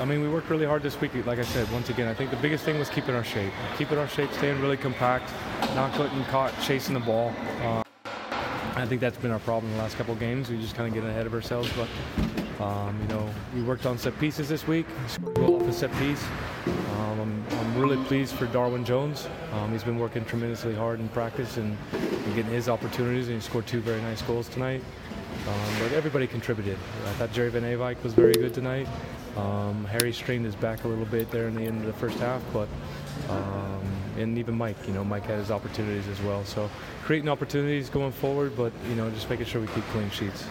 I mean, we worked really hard this week. Like I said, once again, I think the biggest thing was keeping our shape, keeping our shape, staying really compact, not getting caught chasing the ball. Uh, I think that's been our problem the last couple of games. We just kind of get ahead of ourselves. But um, you know, we worked on set pieces this week. Scored a off a set piece. Um, I'm, I'm, really pleased for Darwin Jones. Um, he's been working tremendously hard in practice and, and, getting his opportunities, and he scored two very nice goals tonight. Um, but everybody contributed. I thought Jerry van Ewijk was very good tonight. Um, Harry strained his back a little bit there in the end of the first half, but um, and even Mike, you know, Mike had his opportunities as well. So creating opportunities going forward, but you know, just making sure we keep clean sheets.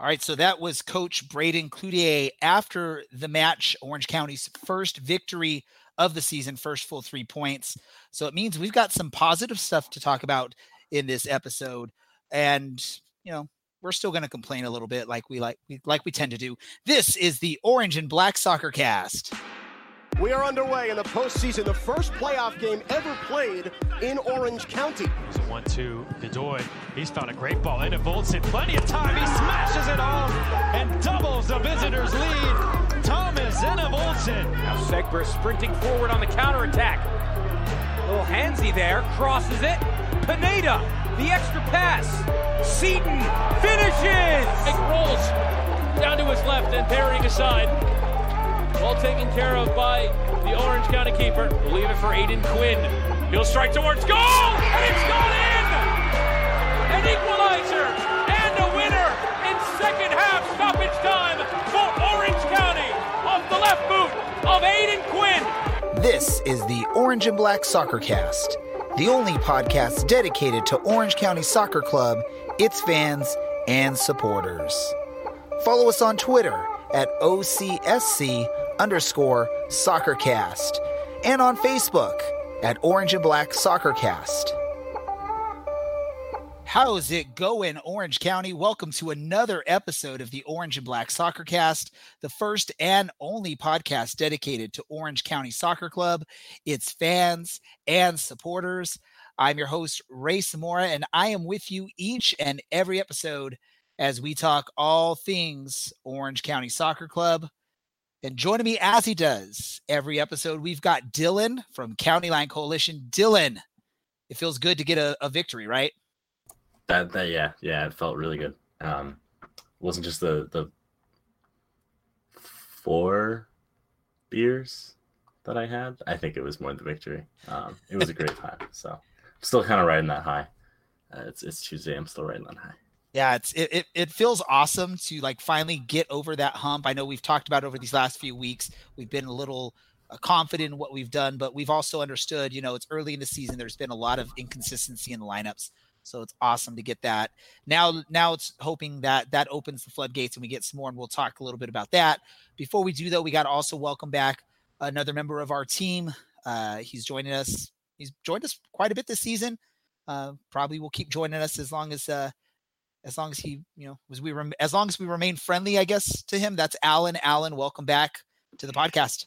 All right, so that was Coach Braeden Cloutier after the match, Orange County's first victory of the season, first full three points. So it means we've got some positive stuff to talk about in this episode, and you know we're still going to complain a little bit, like we like we like we tend to do. This is the Orange and Black Soccer Cast. We are underway in the postseason, the first playoff game ever played in Orange County. It's a 1 2. Bedoy, he's found a great ball into Voltson. Plenty of time. He smashes it home and doubles the visitors' lead. Thomas Enevoldsen. Now Segber sprinting forward on the counterattack. A little handsy there, crosses it. Pineda, the extra pass. Seaton finishes. It rolls down to his left and parrying aside. Well taken care of by the Orange County keeper. We'll leave it for Aodhan Quinn. He'll strike towards goal, and it's gone in! An equalizer and a winner in second half stoppage time for Orange County off the left boot of Aodhan Quinn. This is the Orange and Black Soccer Cast, the only podcast dedicated to Orange County Soccer Club, its fans, and supporters. Follow us on Twitter at OCSC underscore soccercast and on Facebook at Orange and Black Soccercast. How's it going, Orange County? Welcome to another episode of the Orange and Black Soccer Cast, the first and only podcast dedicated to Orange County Soccer Club, its fans and supporters. I'm your host, Ray Samora, and I am with you each and every episode as we talk all things Orange County Soccer Club. And joining me as he does every episode, we've got Dylan from County Line Coalition. Dylan, it feels good to get a, a victory, right? That, that, yeah, yeah, it felt really good. Um, wasn't just the the four beers that I had. I think it was more the victory. Um, it was a great time. So, I'm still kind of riding that high. Uh, it's it's Tuesday. I'm still riding that high yeah it's it, it, it feels awesome to like finally get over that hump i know we've talked about over these last few weeks we've been a little uh, confident in what we've done but we've also understood you know it's early in the season there's been a lot of inconsistency in the lineups so it's awesome to get that now now it's hoping that that opens the floodgates and we get some more and we'll talk a little bit about that before we do though we got to also welcome back another member of our team uh he's joining us he's joined us quite a bit this season uh probably will keep joining us as long as uh as long as he, you know, as we rem- as long as we remain friendly, I guess to him. That's Alan. Alan, welcome back to the podcast.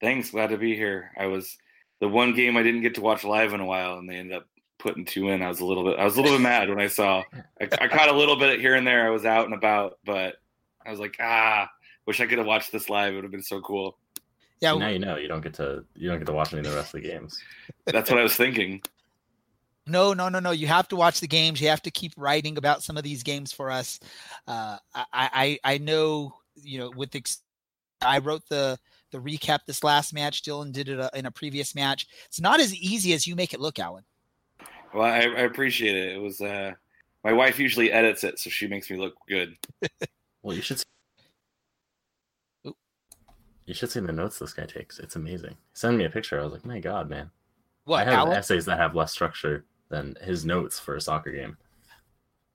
Thanks, glad to be here. I was the one game I didn't get to watch live in a while, and they ended up putting two in. I was a little bit, I was a little bit mad when I saw. I, I caught a little bit here and there. I was out and about, but I was like, ah, wish I could have watched this live. It would have been so cool. Yeah. now you know you don't get to you don't get to watch any of the rest of the games. That's what I was thinking. No, no, no, no. You have to watch the games. You have to keep writing about some of these games for us. Uh, I, I, I know, you know, with the, I wrote the the recap this last match. Dylan did it uh, in a previous match. It's not as easy as you make it look, Alan. Well, I, I appreciate it. It was uh, my wife usually edits it, so she makes me look good. well, you should. See, you should see the notes this guy takes. It's amazing. Send me a picture. I was like, my god, man. What? I have Alan? essays that have less structure than his notes for a soccer game.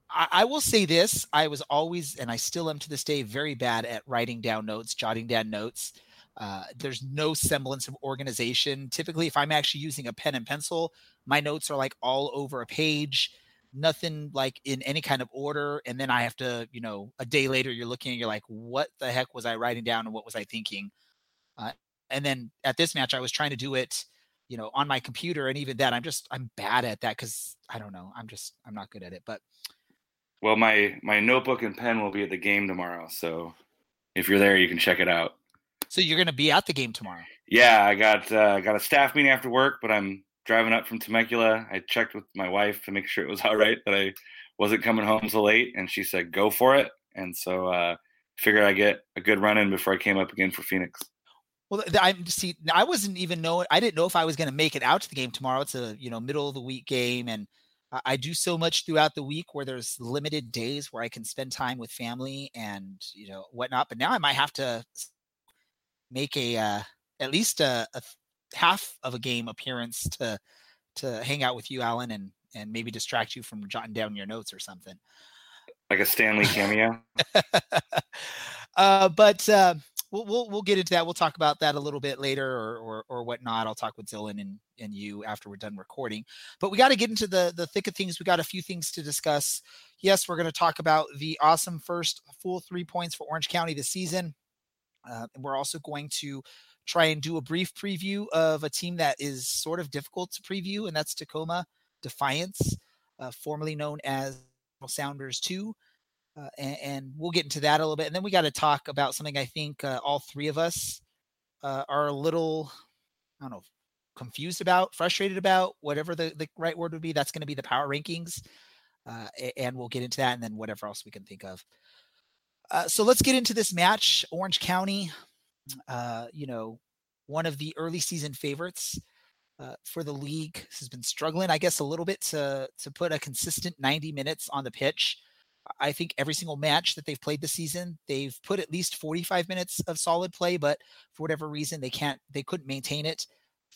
I, I will say this: I was always, and I still am to this day, very bad at writing down notes, jotting down notes. Uh, there's no semblance of organization. Typically, if I'm actually using a pen and pencil, my notes are like all over a page, nothing like in any kind of order. And then I have to, you know, a day later, you're looking and you're like, what the heck was I writing down and what was I thinking? Uh, and then at this match, I was trying to do it you know on my computer and even that i'm just i'm bad at that because i don't know i'm just i'm not good at it but well my my notebook and pen will be at the game tomorrow so if you're there, you can check it out. So you're going to be at the game tomorrow. Yeah, I got uh, got a staff meeting after work, but I'm driving up from Temecula. I checked with my wife to make sure it was all right that I wasn't coming home so late, and she said go for it. And so uh, figured I get a good run in before I came up again for Phoenix. Well, I see. I wasn't even know. I didn't know if I was going to make it out to the game tomorrow. It's a you know middle of the week game, and I do so much throughout the week where there's limited days where I can spend time with family and you know whatnot. But now I might have to make a uh, at least a, a half of a game appearance to to hang out with you, Alan, and and maybe distract you from jotting down your notes or something. Like a Stanley cameo. uh, but uh, we'll, we'll we'll get into that. We'll talk about that a little bit later, or or, or whatnot. I'll talk with Dylan and and you after we're done recording. But we got to get into the the thick of things. We got a few things to discuss. Yes, we're going to talk about the awesome first full three points for Orange County this season. Uh, and we're also going to try and do a brief preview of a team that is sort of difficult to preview, and that's Tacoma Defiance, uh, formerly known as Sounders 2. Uh, and, and, we'll get into that a little bit. And then we got to talk about something I think uh, all three of us uh, are a little, I don't know, confused about, frustrated about, whatever the, the right word would be. That's going to be the power rankings. Uh, and we'll get into that and then whatever else we can think of. Uh, so let's get into this match. Orange County, uh, you know, one of the early season favorites uh, for the league has been struggling, I guess, a little bit to to put a consistent 90 minutes on the pitch. I think every single match that they've played this season, they've put at least 45 minutes of solid play, but for whatever reason, they can't, they couldn't maintain it.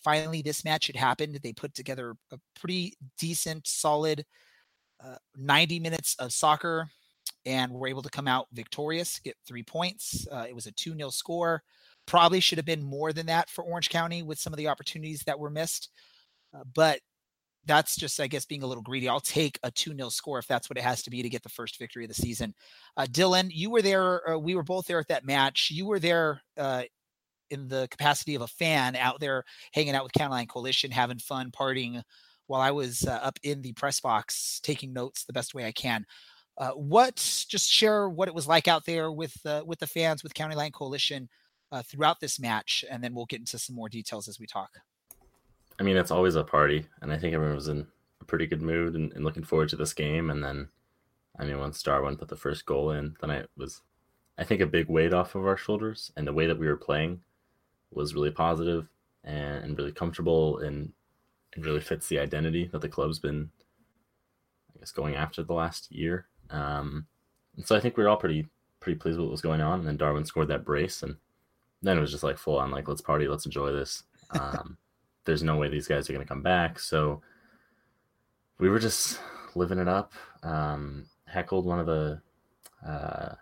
Finally, this match had happened. They put together a pretty decent, solid uh, 90 minutes of soccer and we were able to come out victorious, get three points. Uh, it was a 2 0 score. Probably should have been more than that for Orange County with some of the opportunities that were missed. Uh, but that's just, I guess, being a little greedy. I'll take a 2 0 score if that's what it has to be to get the first victory of the season. Uh, Dylan, you were there. Uh, we were both there at that match. You were there uh, in the capacity of a fan out there hanging out with County Coalition, having fun, partying while I was uh, up in the press box taking notes the best way I can. Uh, what just share what it was like out there with uh, with the fans with County Line Coalition uh, throughout this match, and then we'll get into some more details as we talk. I mean, it's always a party, and I think everyone was in a pretty good mood and, and looking forward to this game. And then, I mean, once Darwin put the first goal in, then I was, I think, a big weight off of our shoulders, and the way that we were playing was really positive and, and really comfortable, and it really fits the identity that the club's been, I guess, going after the last year um, and so I think we were all pretty pretty pleased with what was going on. And then Darwin scored that brace, and then it was just like full on like let's party, let's enjoy this. Um, there's no way these guys are going to come back, so we were just living it up. Um, heckled one of the uh,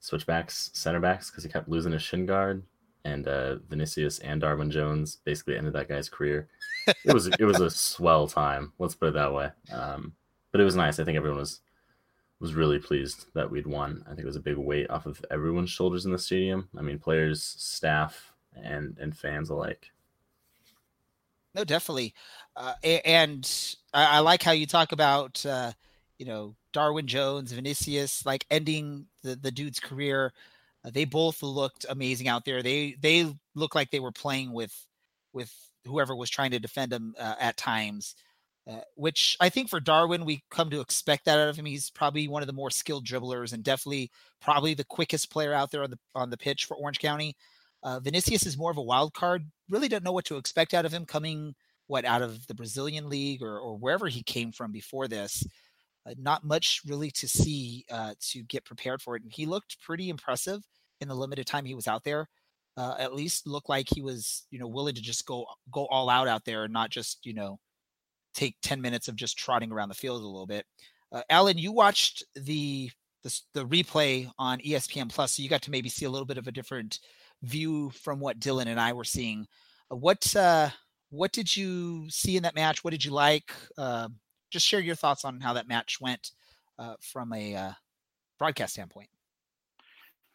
switchbacks, center backs, because he kept losing his shin guard, and uh, Vinicius and Darwin Jones basically ended that guy's career. It was it was a swell time. Let's put it that way. Um, but it was nice. I think everyone was was really pleased that we'd won. I think it was a big weight off of everyone's shoulders in the stadium. I mean, players, staff, and and fans alike. No, definitely, uh, and I, I, like how you talk about uh, you know Darwin Jones, Vinicius, like ending the the dude's career. Uh, they both looked amazing out there. They they look like they were playing with with whoever was trying to defend them uh, at times. Uh, which I think for Darwin, we come to expect that out of him. He's probably one of the more skilled dribblers and definitely probably the quickest player out there on the on the pitch for Orange County. Uh, Vinicius is more of a wild card. Really don't know what to expect out of him coming what out of the Brazilian league or, or wherever he came from before this. Uh, not much really to see uh, to get prepared for it. And he looked pretty impressive in the limited time he was out there. Uh, at least looked like he was, you know, willing to just go go all out out there and not just, you know, take 10 minutes of just trotting around the field a little bit. Uh, Alan, you watched the, the, the replay on ESPN Plus, so you got to maybe see a little bit of a different view from what Dylan and I were seeing. Uh, what uh, what did you see in that match? What did you like? Uh, just share your thoughts on how that match went uh, from a uh, broadcast standpoint.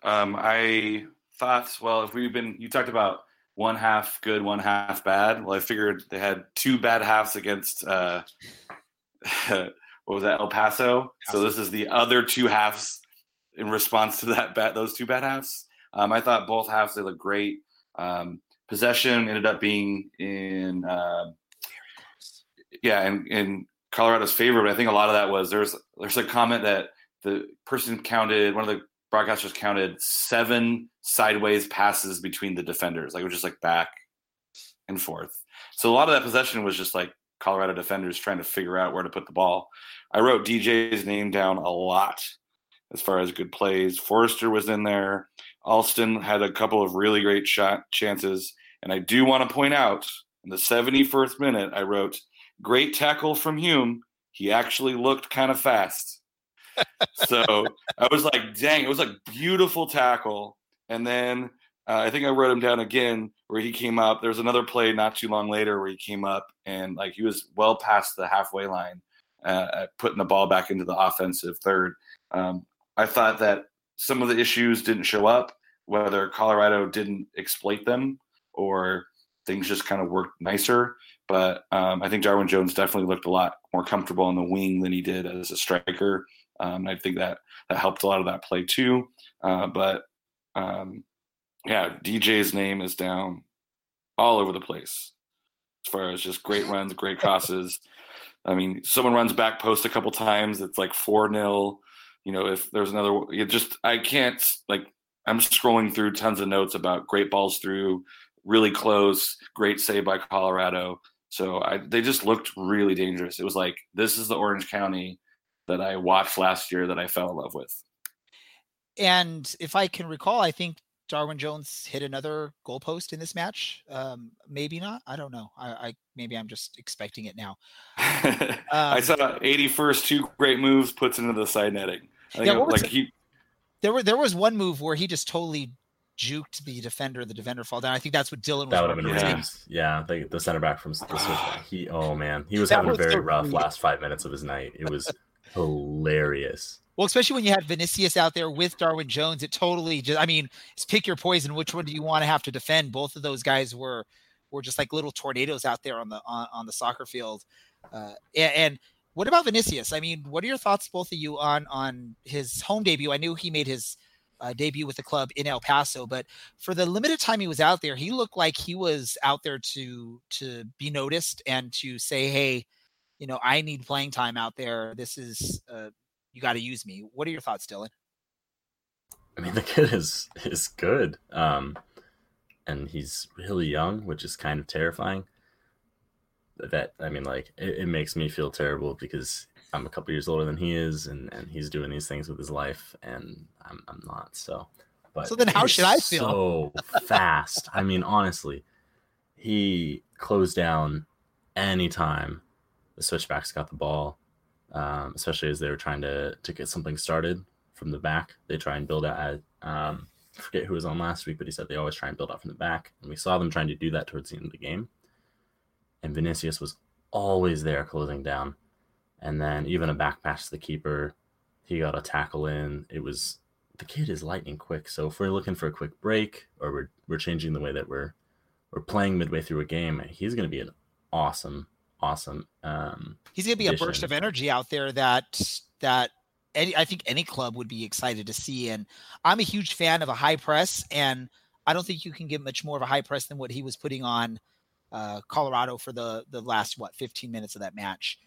Um, I thought, well, if we've been, you talked about one half good, one half bad. Well, I figured they had two bad halves against uh, what was that, El Paso. So this is the other two halves in response to that bad, those two bad halves. Um, I thought both halves they looked great. Um, possession ended up being in, uh, yeah, in, in Colorado's favor. But I think a lot of that was there's there's a comment that the person counted one of the broadcasters counted seven sideways passes between the defenders, like it was just like back and forth. So a lot of that possession was just like Colorado defenders trying to figure out where to put the ball. I wrote DJ's name down a lot as far as good plays. Forster was in there. Alston had a couple of really great shot chances. And I do want to point out in the 71st minute, I wrote, great tackle from Hume. He actually looked kind of fast. So I was like, dang, it was like beautiful tackle. And then uh, I think I wrote him down again where he came up. There was another play not too long later where he came up and like he was well past the halfway line, uh, putting the ball back into the offensive third. Um, I thought that some of the issues didn't show up, whether Colorado didn't exploit them or things just kind of worked nicer. But um, I think Darwin Jones definitely looked a lot more comfortable on the wing than he did as a striker. Um, I think that that helped a lot of that play too. Uh, but um, yeah, DJ's name is down all over the place as far as just great runs, great crosses. I mean, someone runs back post a couple times, it's like 4 0. You know, if there's another, you just, I can't, like, I'm scrolling through tons of notes about great balls through, really close, great save by Colorado. So I, they just looked really dangerous. It was like, this is the Orange County that I watched last year that I fell in love with. And if I can recall, I think Darwin Jones hit another goalpost in this match. Um, maybe not. I don't know. I, I maybe I'm just expecting it now. um, I saw 81st two great moves puts into the side netting. I yeah, like he there were there was one move where he just totally juked the defender. The defender fall down. I think that's what Dylan was. That would have been yeah. yeah, the, the center back from the He oh man, he was having was a very rough last five minutes of his night. It was hilarious. Well, especially when you had Vinicius out there with Darwin Jones, it totally just I mean, it's pick your poison. Which one do you want to have to defend? Both of those guys were were just like little tornadoes out there on the on, on the soccer field. Uh, and, and what about Vinicius? I mean, what are your thoughts, both of you, on on his home debut? I knew he made his uh, debut with the club in El Paso, but for the limited time he was out there, he looked like he was out there to to be noticed and to say, "Hey, you know, I need playing time out there. This is uh, you got to use me. What are your thoughts, Dylan? I mean, the kid is is good, um, and he's really young, which is kind of terrifying. That I mean, like it, it makes me feel terrible because I'm a couple years older than he is, and and he's doing these things with his life, and I'm I'm not. So, but so then how should I feel? So fast. I mean, honestly, he closed down anytime the switchbacks got the ball um, especially as they were trying to to get something started from the back. They try and build out. Um, I forget who was on last week, but he said they always try and build out from the back, and we saw them trying to do that towards the end of the game. And Vinicius was always there closing down, and then even a back pass to the keeper, he got a tackle in. It was the kid is lightning quick. So if we're looking for a quick break, or we're we're changing the way that we're we're playing midway through a game, he's going to be an awesome awesome. Um, He's going to be addition. a burst of energy out there that that any, I think any club would be excited to see. And I'm a huge fan of a high press, and I don't think you can get much more of a high press than what he was putting on uh, Colorado for the the last what 15 minutes of that match.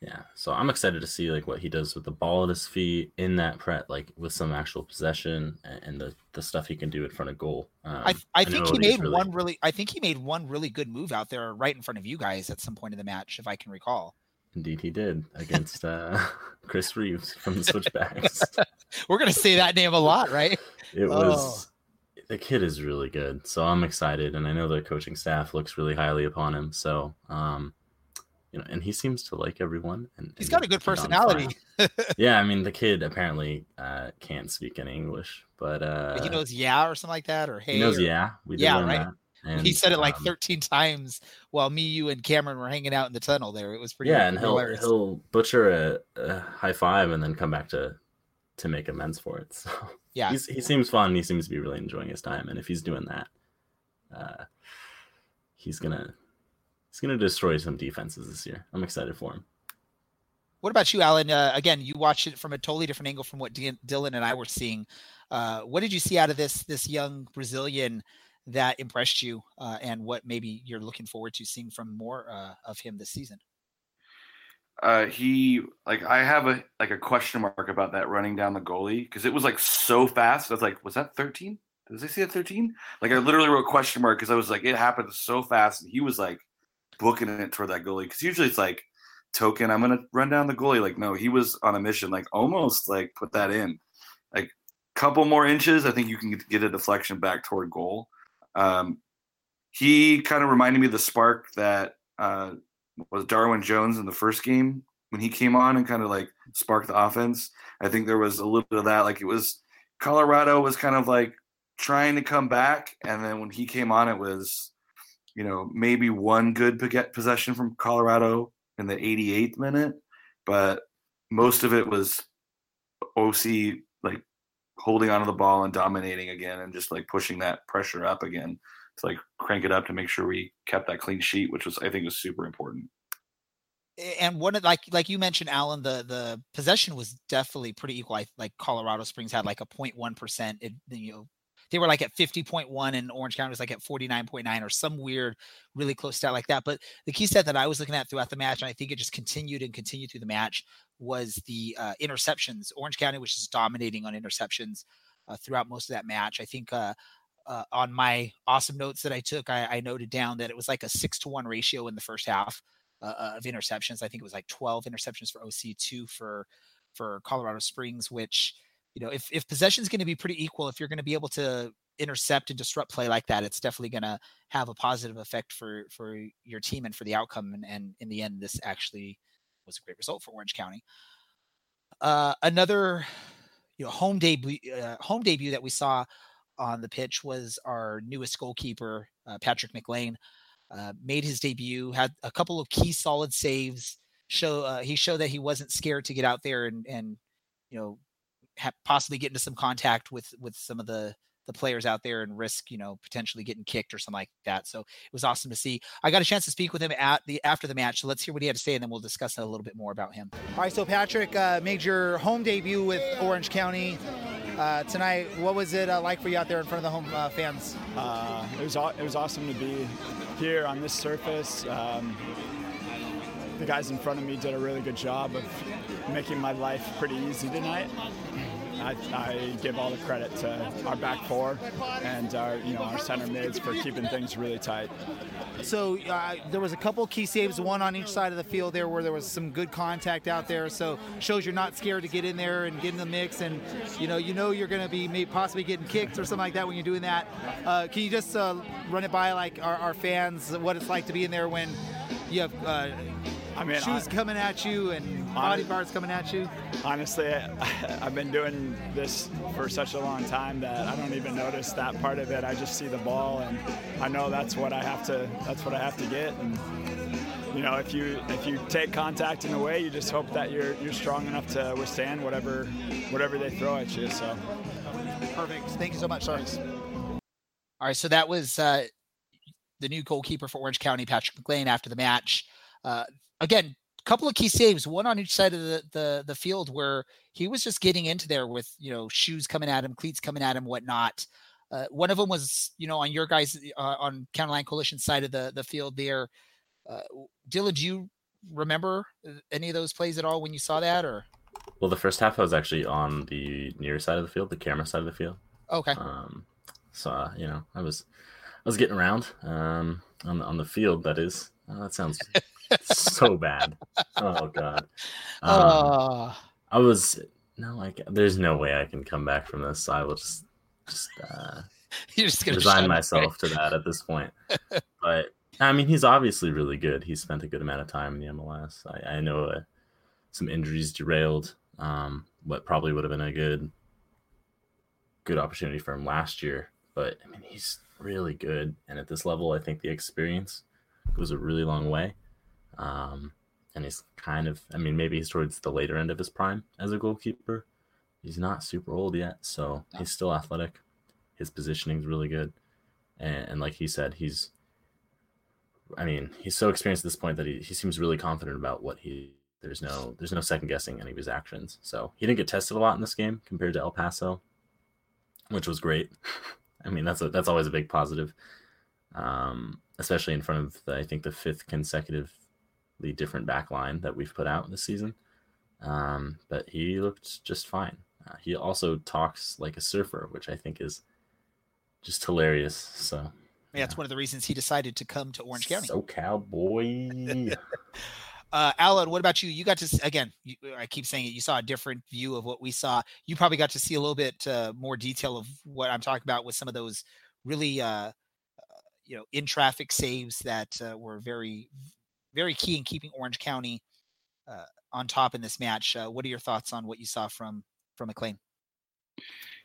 Yeah, so I'm excited to see like what he does with the ball at his feet in that prep, like with some actual possession and the the stuff he can do in front of goal. Um, I I think he made really... one really I think he made one really good move out there right in front of you guys at some point in the match, if I can recall. Indeed, he did against uh, Chris Reeves from the Switchbacks. We're gonna say that name a lot, right? It was. Oh. The kid is really good, so I'm excited, and I know the coaching staff looks really highly upon him. So, um, you know, and he seems to like everyone. And, he's got a good personality. yeah, I mean, the kid apparently uh, can't speak any English, but uh, he knows yeah or something like that, or hey. He knows or, yeah. We yeah, right. And, he said it like um, 13 times while me, you, and Cameron were hanging out in the tunnel there. It was pretty. Yeah, and he'll he'll butcher a, a, high five and then come back to to make amends for it. So yeah, he seems fun. He seems to be really enjoying his time, and if he's doing that, uh, he's gonna he's going to destroy some defenses this year. I'm excited for him. What about you, Alan? Uh, again, you watched it from a totally different angle from what D- Dylan and I were seeing. Uh, what did you see out of this this young Brazilian that impressed you, uh, and what maybe you're looking forward to seeing from more uh, of him this season? Uh, he like I have a like a question mark about that running down the goalie because it was like so fast. I was like, was that 13? Does they see that 13? Like I literally wrote question mark because I was like, it happened so fast, and he was like booking it toward that goalie because usually it's like token, I'm gonna run down the goalie. Like no, he was on a mission, like almost like put that in, like couple more inches. I think you can get a deflection back toward goal. Um, he kind of reminded me of the spark that uh, was Darwin Jones in the first game when he came on and kind of like sparked the offense. I think there was a little bit of that. Like it was Colorado was kind of like trying to come back, and then when he came on, it was you know maybe one good possession from Colorado in the 88th minute, but most of it was OC like holding onto the ball and dominating again and just like pushing that pressure up again to like crank it up to make sure we kept that clean sheet, which was I think was super important. And one of like like you mentioned, Alan, the the possession was definitely pretty equal. I, like Colorado Springs had like a 0.1 percent. You know, they were like at 50.1 and Orange County was like at 49.9 or some weird, really close stat like that. But the key stat that I was looking at throughout the match, and I think it just continued and continued through the match, was the uh, interceptions. Orange County was just dominating on interceptions uh, throughout most of that match. I think uh, uh, on my awesome notes that I took, I, I, noted down that it was like a six to one ratio in the first half uh, uh, of interceptions. I think it was like 12 interceptions for OC, two for for Colorado Springs, which you know, if if possession is going to be pretty equal, if you're going to be able to intercept and disrupt play like that, it's definitely going to have a positive effect for for your team and for the outcome. And, and in the end, this actually was a great result for Orange County. Uh, another you know home debut uh, home debut that we saw on the pitch was our newest goalkeeper uh, Patrick McLean. Uh, made his debut, had a couple of key solid saves. Show uh, he showed that he wasn't scared to get out there and and you know ha- possibly get into some contact with with some of the the players out there and risk you know potentially getting kicked or something like that. So it was awesome to see. I got a chance to speak with him at the after the match so let's hear what he had to say and then we'll discuss a little bit more about him. All right so patrick uh, made your home debut with orange county uh, tonight. What was it uh, like for you out there in front of the home uh, fans? Uh, it was it was awesome to be here on this surface. Um, the guys in front of me did a really good job of making my life pretty easy tonight. I, I, give all the credit to our back four and our, you know, our center mids for keeping things really tight. So uh, there was a couple key saves, one on each side of the field there, where there was some good contact out there. So shows you're not scared to get in there and get in the mix, and you know you know you're going to be possibly getting kicked or something like that when you're doing that. Uh, can you just uh, run it by like our, our, fans what it's like to be in there when you have uh, I mean, shoes I, coming at you and body parts coming at you? Honestly, I, have been doing this for such a long time that I don't even notice that part of it. I just see the ball, and I know that's what I have to. That's what I have to get. And you know, if you if you take contact in a way, you just hope that you're you're strong enough to withstand whatever whatever they throw at you. So perfect. Thank you so much, Sorry. All right, so that was uh, the new goalkeeper for Orange County, Patrick McLean, after the match. Uh, again, a couple of key saves, one on each side of the, the the field where he was just getting into there with you know shoes coming at him, cleats coming at him, whatnot. Uh, one of them was you know on your guys uh, on County Line Coalition side of the the field there. Uh, Dylan, do you remember uh, any of those plays at all when you saw that, or? Well, the first half I was actually on the near side of the field, the camera side of the field. Okay. Um, so uh, you know, I was I was getting around um on the, on the field. That is. Oh, that sounds so bad. Oh god. Um, uh. I was no like. There's no way I can come back from this. I will just just uh, You're just gonna resign myself to that at this point. but I mean, he's obviously really good. He spent a good amount of time in the MLS. I, I know uh, some injuries derailed um, what probably would have been a good good opportunity for him last year. But I mean, he's really good, and at this level, I think the experience goes a really long way. Um, and he's kind of, I mean, maybe he's towards the later end of his prime as a goalkeeper. He's not super old yet, so he's still athletic. His positioning is really good, and, and like he said, he's, I mean, he's so experienced at this point that he, he seems really confident about what he. There's no there's no second guessing any of his actions. So he didn't get tested a lot in this game compared to El Paso. which was great. I mean, that's a, that's always a big positive, um, especially in front of the, I think the fifth consecutively different back line that we've put out this season. Um, but he looked just fine. Uh, he also talks like a surfer, which I think is just hilarious. So yeah, it's one of the reasons he decided to come to Orange County. So cowboy. uh, Alan, what about you? You got to again. You, I keep saying it. You saw a different view of what we saw. You probably got to see a little bit uh, more detail of what I'm talking about with some of those really, uh, uh you know, in traffic saves that uh, were very, very key in keeping Orange County uh, on top in this match. what are your thoughts on what you saw from from McLean?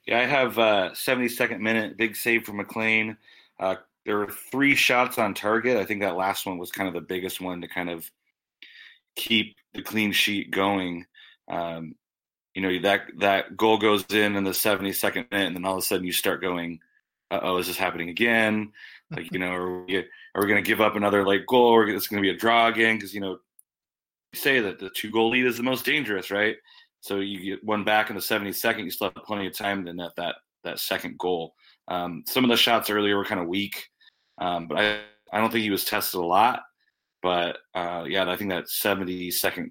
Yeah, I have uh, 72nd minute big save for McLean. Uh, there were three shots on target. I think that last one was kind of the biggest one to kind of keep the clean sheet going. Um, you know that that goal goes in in the 72nd minute, and then all of a sudden you start going, "Oh, is this happening again?" Like you know, are we, are we going to give up another like goal? Or it's going to be a draw again? Because you know, say that the two goal lead is the most dangerous, right? So you get one back in the 72nd, you still have plenty of time to net that that second goal. Um, some of the shots earlier were kind of weak, um, but I, I don't think he was tested a lot. But uh, yeah, I think that 72nd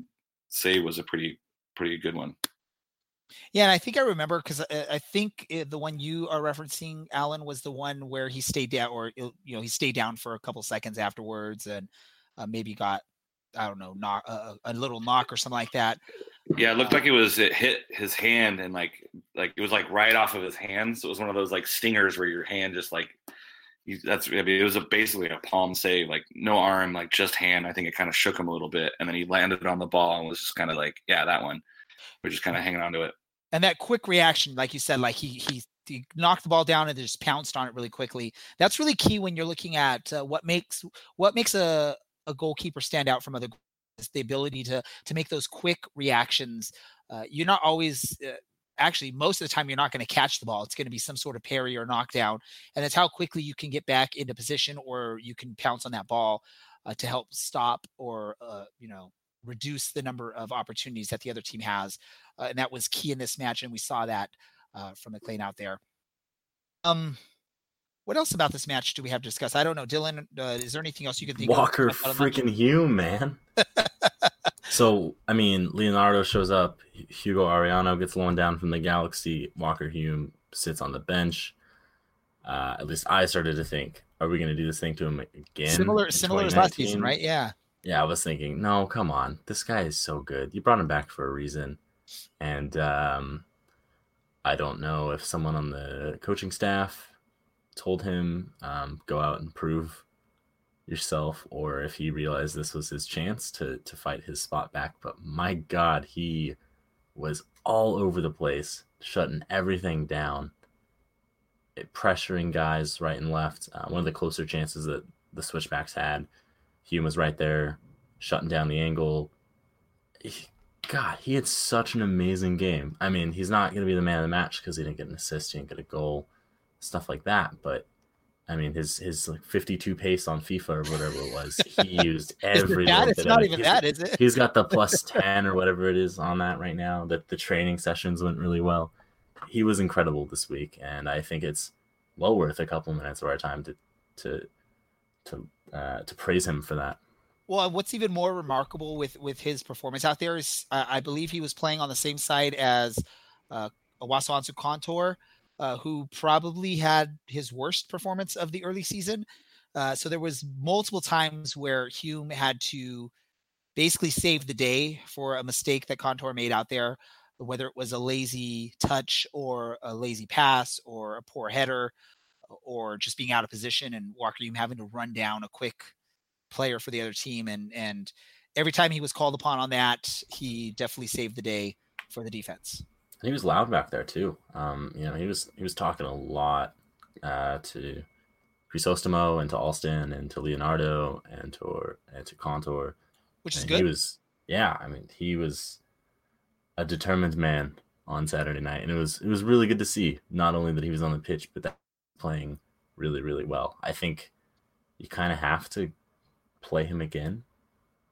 save was a pretty pretty good one. Yeah, and I think I remember because I, I, think the one you are referencing, Alan, was the one where he stayed down, or you know, he stayed down for a couple seconds afterwards, and uh, maybe got I don't know, knock uh, a little knock or something like that. Yeah, it looked like it was it hit his hand and like like it was like right off of his hand. So it was one of those like stingers where your hand just like you, that's I mean, it was a, basically a palm save, like no arm, like just hand. I think it kind of shook him a little bit, and then he landed on the ball and was just kind of like, yeah, that one. We're just kind of hanging on to it. And that quick reaction, like you said, like he he he knocked the ball down and just pounced on it really quickly. That's really key when you're looking at uh, what makes what makes a a goalkeeper stand out from other the ability to to make those quick reactions. Uh, you're not always uh, actually most of the time you're not going to catch the ball. It's going to be some sort of parry or knockdown, and it's how quickly you can get back into position or you can pounce on that ball uh, to help stop or uh, you know reduce the number of opportunities that the other team has, uh, and that was key in this match, and we saw that uh, from McLean out there. Um, what else about this match do we have to discuss? I don't know, Dylan. Uh, is there anything else you can think Walker of? Walker freaking Hume, man. so I mean, Leonardo shows up. Hugo Arellano gets loaned down from the Galaxy. Walker Hume sits on the bench. Uh, at least I started to think, are we going to do this thing to him again? Similar, similar as last season, right? Yeah. Yeah, I was thinking, no, come on, this guy is so good. You brought him back for a reason, and um, I don't know if someone on the coaching staff told him um, go out and prove yourself or if he realized this was his chance to to fight his spot back but my god he was all over the place shutting everything down pressuring guys right and left uh, one of the closer chances that the switchbacks had Hume was right there shutting down the angle he, god he had such an amazing game i mean he's not going to be the man of the match because he didn't get an assist he didn't get a goal stuff like that. But I mean, his his like 52 pace on FIFA or whatever it was, he used every. that? It's not even that, is it? He's got the plus 10 or whatever it is on that right now. That the training sessions went really well. He was incredible this week, and I think it's well worth a couple minutes of our time to to to uh, to praise him for that. Well, what's even more remarkable with with his performance out there is, uh, I believe he was playing on the same side as uh, Owasso Contour, uh, who probably had his worst performance of the early season. Uh, so there was multiple times where Hume had to basically save the day for a mistake that Contour made out there, whether it was a lazy touch or a lazy pass or a poor header or just being out of position and Walker Hume having to run down a quick player for the other team. And and every time he was called upon on that, he definitely saved the day for the defense And he was loud back there too. Um, you know, he was he was talking a lot uh, to Crisostomo and to Alston and to Leonardo and to and to Contour, which is and good. He was, yeah. I mean, he was a determined man on Saturday night, and it was it was really good to see. Not only that he was on the pitch, but that playing really really well. I think you kind of have to play him again.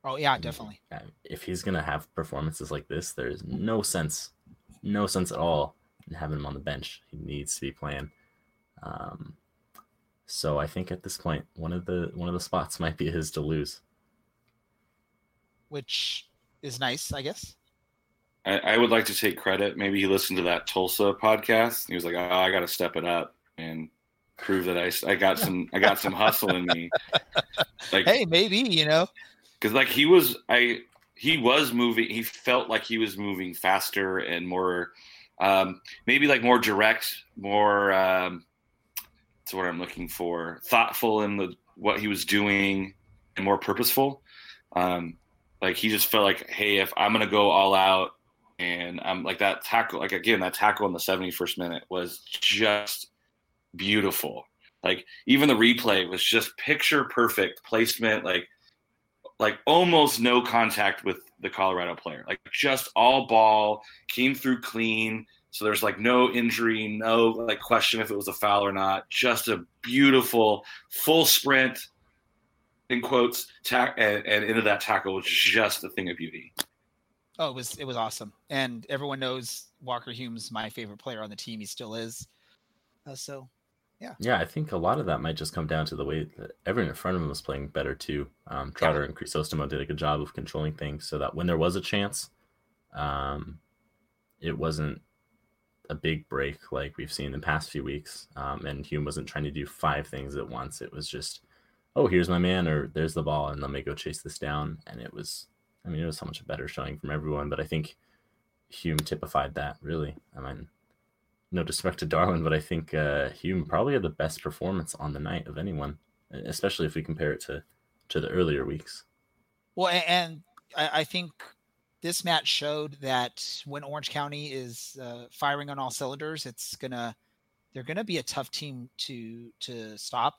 Oh yeah, definitely. If he's gonna have performances like this, there's no sense no sense at all in having him on the bench. He needs to be playing. Um, so I think at this point, one of the one of the spots might be his to lose, which is nice, I guess. I, I would like to take credit. Maybe he listened to that Tulsa podcast. he was like, "Oh, I got to step it up and prove that I, I got some I got some hustle in me." Like, hey, maybe you know, because like he was, I he was moving. He felt like he was moving faster and more, um, maybe like more direct, more. Um, that's what I'm looking for. Thoughtful in the what he was doing and more purposeful. Um, like he just felt like, hey, if I'm gonna go all out, and I'm like that tackle, like again, that tackle in the 71st minute was just beautiful. Like even the replay was just picture perfect placement, like like almost no contact with the Colorado player. Like just all ball came through clean. So there's like no injury, no like question if it was a foul or not. Just a beautiful full sprint in quotes tack and, and into that tackle was just a thing of beauty. Oh, it was it was awesome, and everyone knows Walker Hume's my favorite player on the team. He still is. Uh, so, yeah. Yeah, I think a lot of that might just come down to the way that everyone in front of him was playing better too. Um, Trotter yeah. and Crisostomo did a good job of controlling things, so that when there was a chance, um, it wasn't a big break like we've seen in the past few weeks. Um, and Hume wasn't trying to do five things at once. It was just, oh, here's my man, or there's the ball, and let me go chase this down. And it was I mean, it was so much a better showing from everyone, but I think Hume typified that really. I mean, no disrespect to Darwin, but I think uh, Hume probably had the best performance on the night of anyone, especially if we compare it to to the earlier weeks. Well, and I, think this match showed that when Orange County is uh, firing on all cylinders, it's gonna they're gonna be a tough team to to stop.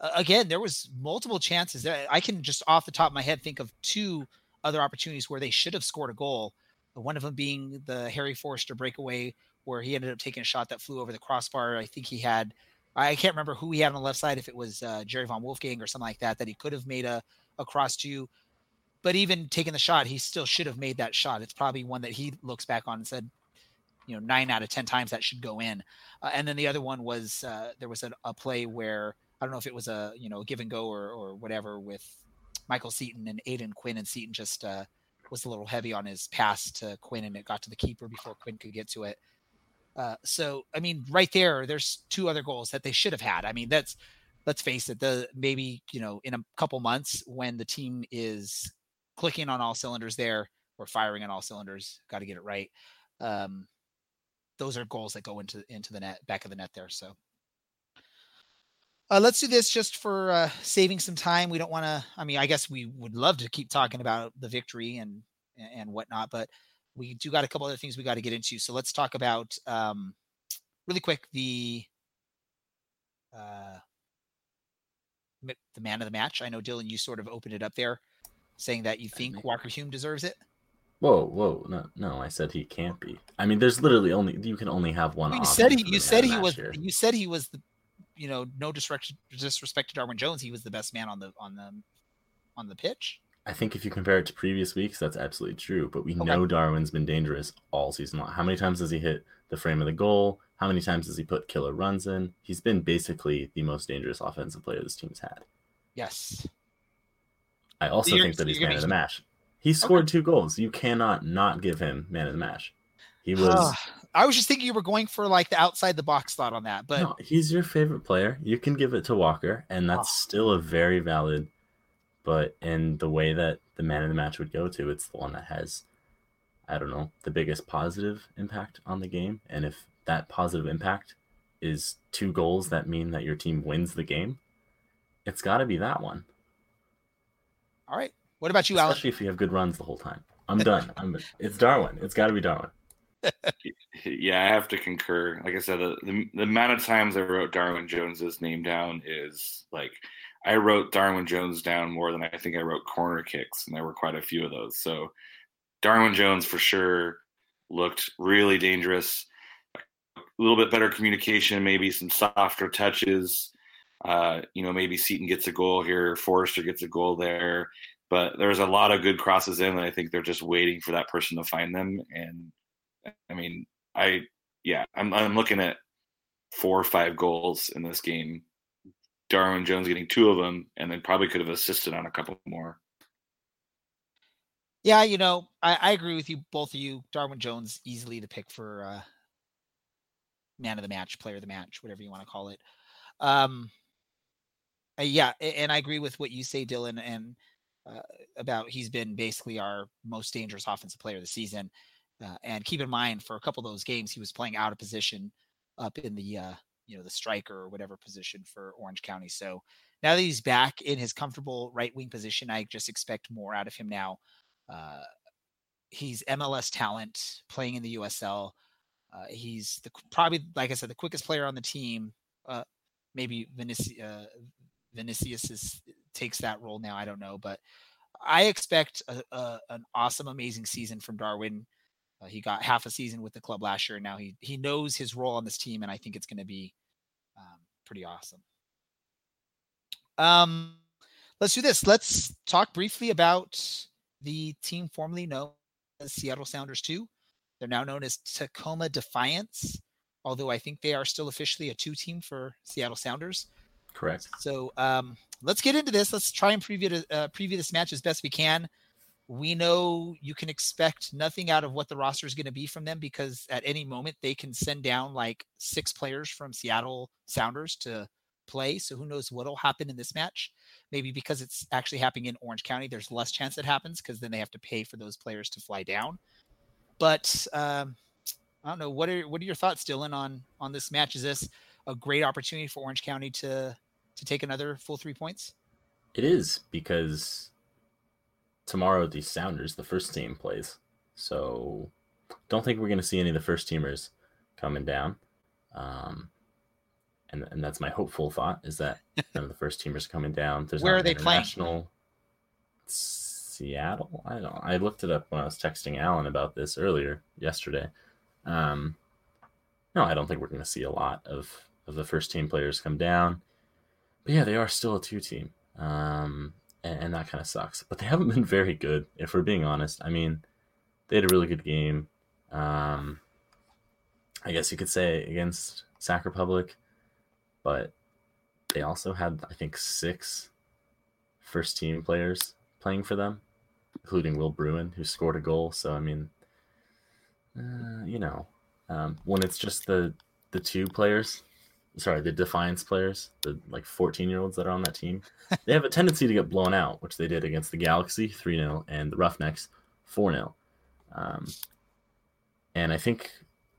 Uh, again, there was multiple chances. I can just off the top of my head think of two other opportunities where they should have scored a goal. One of them being the Harry Forster breakaway, where he ended up taking a shot that flew over the crossbar. I think he had, I can't remember who he had on the left side, if it was uh, Jerry Von Wolfgang or something like that, that he could have made a, a cross to. But even taking the shot, he still should have made that shot. It's probably one that he looks back on and said, you know, nine out of 10 times that should go in. Uh, and then the other one was uh, there was a, a play where I don't know if it was a, you know, give and go or, or whatever with Michael Seaton and Aodhan Quinn, and Seaton just uh, was a little heavy on his pass to Quinn, and it got to the keeper before Quinn could get to it. Uh, so, I mean, right there, there's two other goals that they should have had. I mean, that's let's face it, the maybe you know in a couple months when the team is clicking on all cylinders there or firing on all cylinders, got to get it right. Um, those are goals that go into into the net back of the net there. So uh, let's do this just for uh, saving some time. We don't want to. I mean, I guess we would love to keep talking about the victory and and whatnot, but we do got a couple other things we got to get into. So let's talk about um, really quick the uh, the man of the match. I know Dylan, you sort of opened it up there, saying that you think Walker Hume deserves it. Whoa, whoa, no, no! I said he can't be. I mean, there's literally only you can only have one. You said he. You said he was. You said he was the you know, no disrespect, disrespect to Darwin Jones, he was the best man on the on the on the pitch. I think if you compare it to previous weeks, that's absolutely true. But we okay. know Darwin's been dangerous all season long. How many times has he hit the frame of the goal? How many times has he put killer runs in? He's been basically the most dangerous offensive player this team's had. Yes. I also so think that he's man of the match. He scored okay. two goals. You cannot not give him man of the match. He was I was just thinking you were going for like the outside the box thought on that, but no, he's your favorite player. You can give it to Walker, and that's oh. still a very valid. But in the way that the man in the match would go to, it's the one that has, I don't know, the biggest positive impact on the game. And if that positive impact is two goals that mean that your team wins the game, it's got to be that one. All right. What about you, Especially Alan? Especially if you have good runs the whole time. I'm done. I'm, it's Darwin. It's got to be Darwin yeah, I have to concur. Like I said, the, the, the amount of times I wrote Darwin Jones's name down is like I wrote Darwin Jones down more than I think I wrote corner kicks, and there were quite a few of those. So Darwin Jones for sure looked really dangerous. A little bit better communication, maybe some softer touches. Uh, you know, maybe Seaton gets a goal here, Forster gets a goal there, but there's a lot of good crosses in, and I think they're just waiting for that person to find them. And I mean, I yeah, I'm I'm looking at four or five goals in this game. Darwin Jones getting two of them, and then probably could have assisted on a couple more. Yeah, you know, I, I agree with you, both of you. Darwin Jones easily the pick for uh, man of the match, player of the match, whatever you want to call it. Um, uh, yeah, and I agree with what you say, Dylan, and uh, about he's been basically our most dangerous offensive player of the season. Uh, and keep in mind, for a couple of those games, he was playing out of position up in the uh, you know the striker or whatever position for Orange County. So now that he's back in his comfortable right wing position, I just expect more out of him now. Uh, he's MLS talent playing in the USL. Uh, he's the probably like I said the quickest player on the team. Uh, maybe Vinicius, uh, Vinicius is, takes that role now. I don't know, but I expect a, a, an awesome, amazing season from Darwin. Uh, he got half a season with the club last year, and now he he knows his role on this team, and I think it's going to be um, pretty awesome. Um, let's do this. Let's talk briefly about the team formerly known as Seattle Sounders 2. They're now known as Tacoma Defiance, although I think they are still officially a two team for Seattle Sounders. Correct. So um, let's get into this. Let's try and preview, uh, preview this match as best we can we know you can expect nothing out of what the roster is going to be from them because at any moment they can send down like six players from Seattle Sounders to play. So who knows what'll happen in this match? Maybe because it's actually happening in Orange County, there's less chance it happens because then they have to pay for those players to fly down. But um, I don't know. What are what are your thoughts, Dylan, on on this match? Is this a great opportunity for Orange County to to take another full three points? It is because tomorrow the Sounders, the first team, plays. So don't think we're going to see any of the first teamers coming down. Um, and and that's my hopeful thought is that none of the first teamers coming down. There's where are they playing? Seattle. I don't. I looked it up when I was texting Alan about this earlier yesterday. Um, no, I don't think we're going to see a lot of of the first team players come down. But yeah, they are still a two team. Um, and, and that kind of sucks. But they haven't been very good, if we're being honest. I mean, they had a really good game. Um, I guess you could say against Sac Republic, but they also had, I think, six first team players playing for them, including Will Bruin, who scored a goal. So I mean, uh, you know, um, when it's just the the two players sorry, the Defiance players, the like 14 year olds that are on that team, they have a tendency to get blown out, which they did against the Galaxy 3 0 and the Roughnecks 4 0. Um, and I think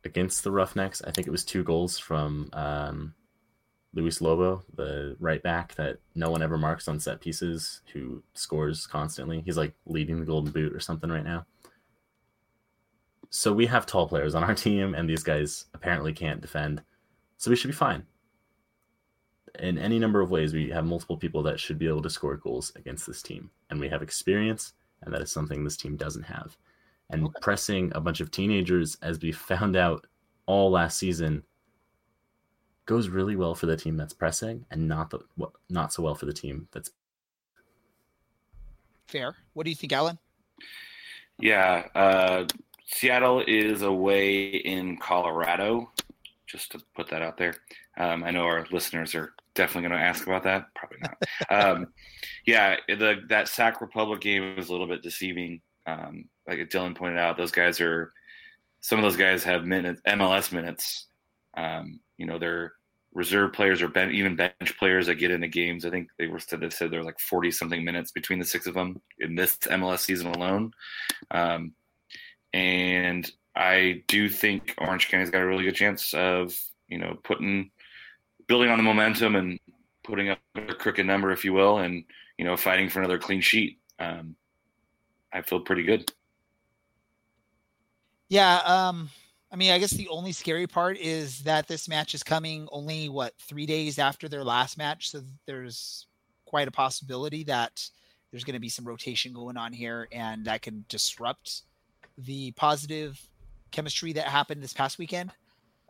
against the Roughnecks, I think it was two goals from um, Luis Lobo, the right back that no one ever marks on set pieces, who scores constantly. He's like leading the Golden Boot or something right now. So we have tall players on our team, and these guys apparently can't defend. So we should be fine. In any number of ways, we have multiple people that should be able to score goals against this team. And we have experience, and that is something this team doesn't have. And okay. pressing a bunch of teenagers, as we found out all last season, goes really well for the team that's pressing and not the not so well for the team that's fair. What do you think, Alan? Yeah, uh, Seattle is away in Colorado just to put that out there. Um, I know our listeners are definitely going to ask about that. Probably not. um, yeah, the that Sac Republic game was a little bit deceiving. Um, like Dylan pointed out, those guys are some of those guys have minutes, MLS minutes. Um, you know, they're reserve players or ben, even bench players that get into games. I think they were said they said there were like forty something minutes between the six of them in this MLS season alone. Um, and I do think Orange County's got a really good chance of, you know, putting, building on the momentum and putting up a crooked number, if you will, and, you know, fighting for another clean sheet. Um, I feel pretty good. Yeah. Um, I mean, I guess the only scary part is that this match is coming only what three days after their last match, so there's quite a possibility that there's going to be some rotation going on here, and that can disrupt the positive chemistry that happened this past weekend.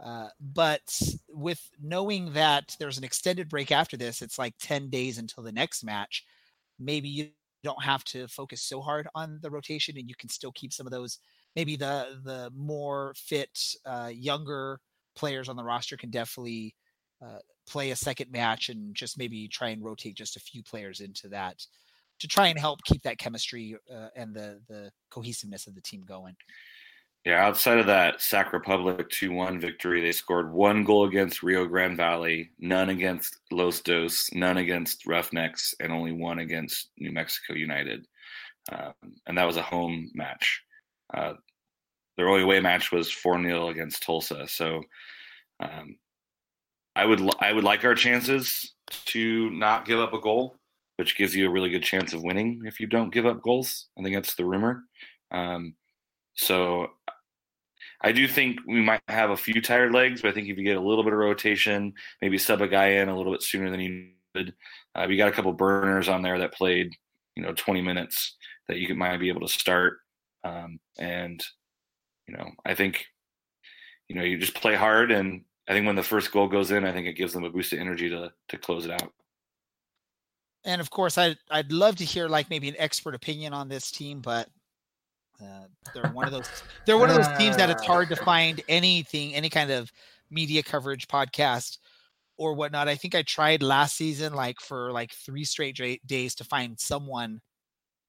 Uh, but with knowing that there's an extended break after this, it's like 10 days until the next match. Maybe you don't have to focus so hard on the rotation and you can still keep some of those, maybe the, the more fit, uh, younger players on the roster can definitely uh, play a second match and just maybe try and rotate just a few players into that to try and help keep that chemistry uh, and the the cohesiveness of the team going. Yeah, outside of that Sac Republic 2 1 victory, they scored one goal against Rio Grande Valley, none against Los Dos, none against Roughnecks, and only one against New Mexico United. Um, and that was a home match. Uh, their only away match was 4 0 against Tulsa. So um, I would I would like our chances to not give up a goal, which gives you a really good chance of winning if you don't give up goals. I think that's the rumor. Um, so I do think we might have a few tired legs, but I think if you get a little bit of rotation, maybe sub a guy in a little bit sooner than you did. Uh, we got a couple burners on there that played, you know, 20 minutes that you might be able to start. Um, and, you know, I think, you know, you just play hard. And I think when the first goal goes in, I think it gives them a boost of energy to, to close it out. And of course, I'd, I'd love to hear like maybe an expert opinion on this team, but uh, they're one of those. They're one of those teams that it's hard to find anything, any kind of media coverage, podcast, or whatnot. I think I tried last season, like for like three straight days, to find someone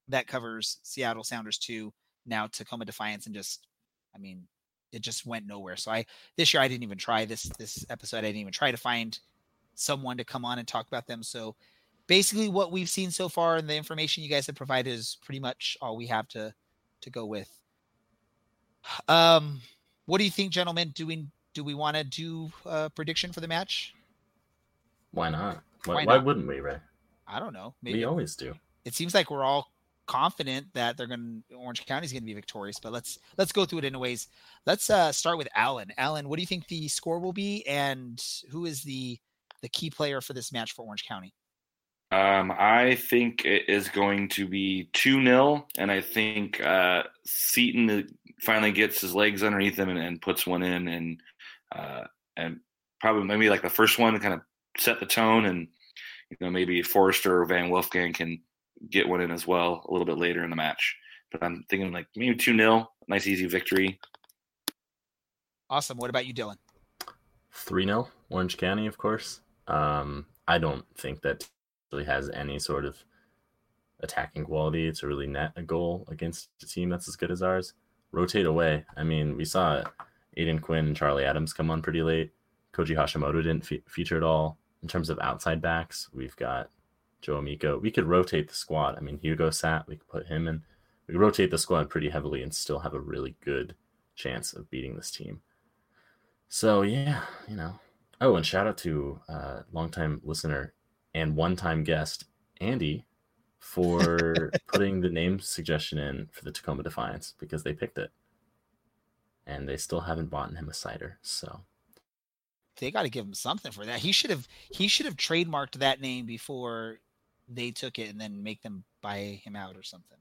that covers Seattle Sounders too. Now Tacoma Defiance, and just, I mean, it just went nowhere. So I this year I didn't even try this this episode. I didn't even try to find someone to come on and talk about them. So basically, what we've seen so far and the information you guys have provided is pretty much all we have to to go with. Um, what do you think, gentlemen? Do we do we want to do a prediction for the match? Why not? Why, why, not? why wouldn't we, Ray? I don't know. Maybe we always do. It seems like we're all confident that they're going to Orange County is going to be victorious, but let's let's go through it anyways. Let's uh, start with Alan. Alan, what do you think the score will be, and who is the the key player for this match for Orange County? Um, I think it is going to be 2 0, and I think uh, Seaton finally gets his legs underneath him and, and puts one in, and uh, and probably maybe like the first one to kind of set the tone, and you know maybe Forrester or Van Wolfgang can get one in as well a little bit later in the match. But I'm thinking like maybe 2 0, nice easy victory. Awesome. What about you, Dylan? 3 0, Orange County, of course. Um, I don't think that really has any sort of attacking quality to really net a goal against a team that's as good as ours. Rotate away. I mean, we saw Aiden Quinn and Charlie Adams come on pretty late. Koji Hashimoto didn't fe- feature at all. In terms of outside backs, we've got Joe Amico. We could rotate the squad. I mean, Hugo sat. We could put him in. We rotate the squad pretty heavily and still have a really good chance of beating this team. So yeah, you know. Oh, and shout out to uh, longtime listener and one time guest, Andy, for putting the name suggestion in for the Tacoma Defiance because they picked it. And they still haven't bought him a cider. So they got to give him something for that. He should have he should have trademarked that name before they took it and then make them buy him out or something.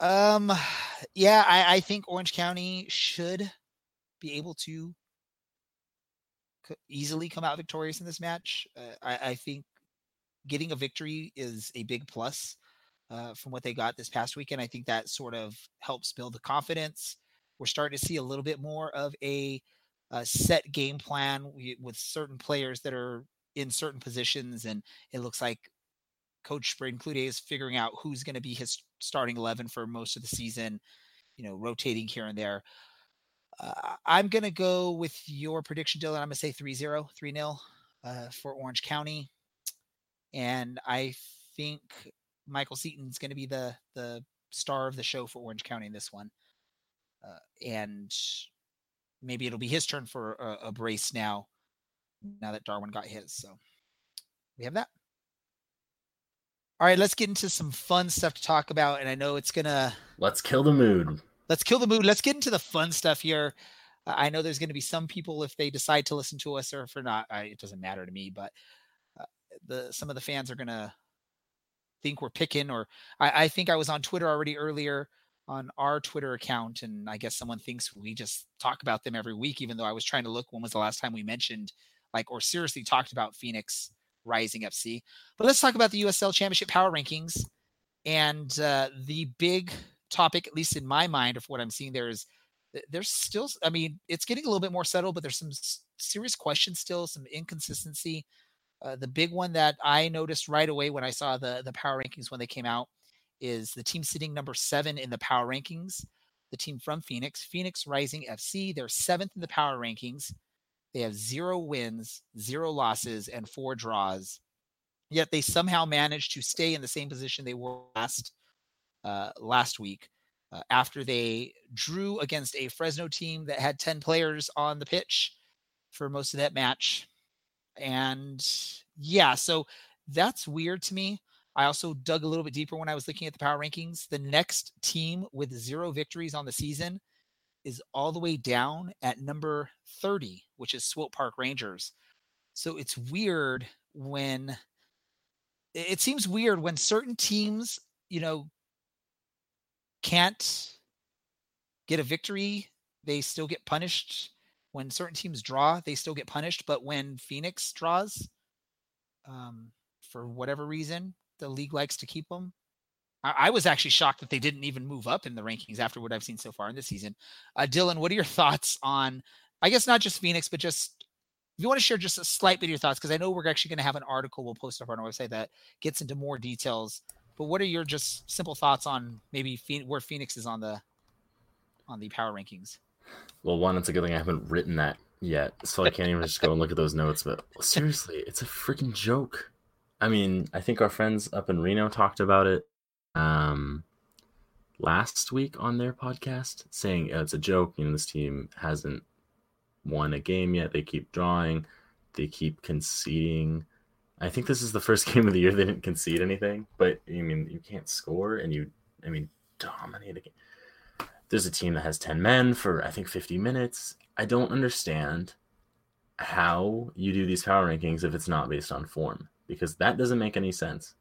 But um yeah, I, I think Orange County should be able to easily come out victorious in this match. Uh, I, I, think getting a victory is a big plus uh, from what they got this past weekend. I think that sort of helps build the confidence. We're starting to see a little bit more of a, a set game plan with certain players that are in certain positions, and it looks like Coach Braden Cloutier is figuring out who's going to be his starting eleven for most of the season. You know, rotating here and there. Uh, I'm going to go with your prediction, Dylan. I'm going to say 3 0, 3 0 uh, for Orange County. And I think Michael Seaton's going to be the, the star of the show for Orange County in this one. Uh, and maybe it'll be his turn for a, a brace now, now that Darwin got his. So we have that. All right, let's get into some fun stuff to talk about. And I know it's going to. Let's kill the mood let's kill the mood. Let's get into the fun stuff here. I know there's going to be some people if they decide to listen to us or if not, I, it doesn't matter to me. But uh, the some of the fans are going to think we're picking. Or I, I think I was on Twitter already earlier on our Twitter account, and I guess someone thinks we just talk about them every week. Even though I was trying to look when was the last time we mentioned like or seriously talked about Phoenix Rising FC. But let's talk about the USL Championship Power Rankings and uh, the big topic, at least in my mind, of what I'm seeing there is there's still, I mean, it's getting a little bit more settled, but there's some serious questions still, some inconsistency. Uh, the big one that I noticed right away when I saw the the power rankings when they came out is the team sitting number seven in the power rankings. The team from Phoenix, Phoenix Rising FC, they're seventh in the power rankings. They have zero wins, zero losses, and four draws. Yet they somehow managed to stay in the same position they were last uh, last week uh, after they drew against a Fresno team that had 10 players on the pitch for most of that match. And yeah, so that's weird to me. I also dug a little bit deeper when I was looking at the power rankings. The next team with zero victories on the season is all the way down at number 30, which is Swope Park Rangers. So it's weird when it seems weird when certain teams, you know, can't get a victory, they still get punished. When certain teams draw, they still get punished. But when Phoenix draws, um, for whatever reason, the league likes to keep them. I, I, was actually shocked that they didn't even move up in the rankings after what I've seen so far in this season. Uh, Dylan, what are your thoughts on, I guess, not just Phoenix, but just if you want to share just a slight bit of your thoughts, because I know we're actually going to have an article we'll post up on our website that gets into more details but what are your just simple thoughts on maybe where Phoenix is on the on the power rankings? Well, one, it's a good thing I haven't written that yet, so I can't even just go and look at those notes. But seriously, it's a freaking joke. I mean, I think our friends up in Reno talked about it um, last week on their podcast, saying oh, it's a joke. You know, this team hasn't won a game yet. They keep drawing, they keep conceding I think this is the first game of the year they didn't concede anything, but I mean, you can't score and you, I mean, dominate a. There's a team that has 10 men for, I think, 50 minutes. I don't understand how you do these power rankings if it's not based on form, because that doesn't make any sense.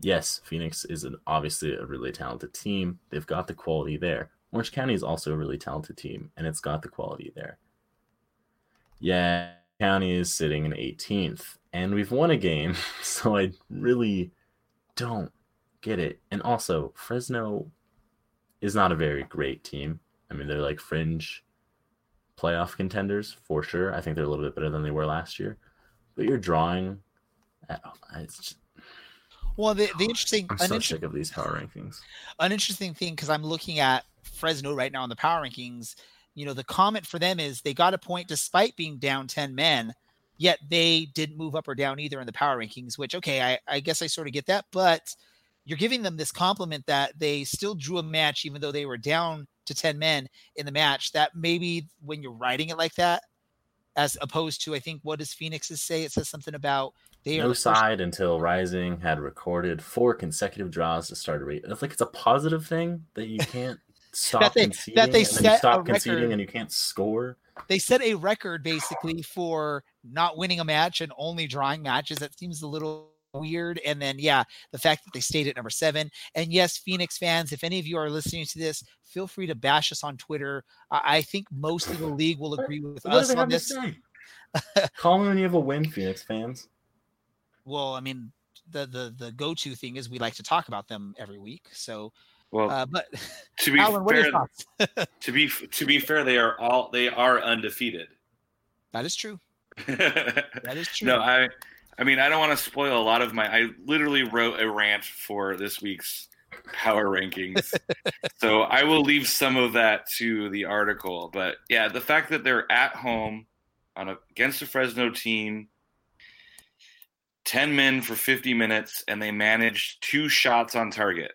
Yes, Phoenix is an, obviously a really talented team. They've got the quality there. Orange County is also a really talented team, and it's got the quality there. Yeah, County is sitting in 18th, and we've won a game, so I really don't get it. And also, Fresno is not a very great team. I mean, they're like fringe playoff contenders for sure. I think they're a little bit better than they were last year. But you're drawing. Uh, it's just, well, the, the interesting. I'm so sick of these power rankings. An interesting thing because I'm looking at Fresno right now in the power rankings you know, the comment for them is they got a point despite being down 10 men, yet they didn't move up or down either in the power rankings, which, okay, I, I guess I sort of get that. But you're giving them this compliment that they still drew a match even though they were down to 10 men in the match. That maybe when you're writing it like that, as opposed to, I think, what does Phoenix's say? It says something about they are no side until Rising had recorded four consecutive draws to start a rate. It's like it's a positive thing that you can't stop that they, conceding that they set stop conceding record, and you can't score. They set a record basically for not winning a match and only drawing matches. That seems a little weird. And then, yeah, the fact that they stayed at number seven. And yes, Phoenix fans, if any of you are listening to this, feel free to bash us on Twitter. I think most of the league will agree with what us on this. Call me when you have a win, Phoenix fans. Well, I mean, the the the go to thing is we like to talk about them every week. So well, uh, but to be Alan, fair, to be to be fair, they are all they are undefeated. That is true. that is true. No, I I mean I don't want to spoil a lot of my. I literally wrote a rant for this week's power rankings, so I will leave some of that to the article. But yeah, the fact that they're at home on a, against a Fresno team. 10 men for 50 minutes and they managed two shots on target.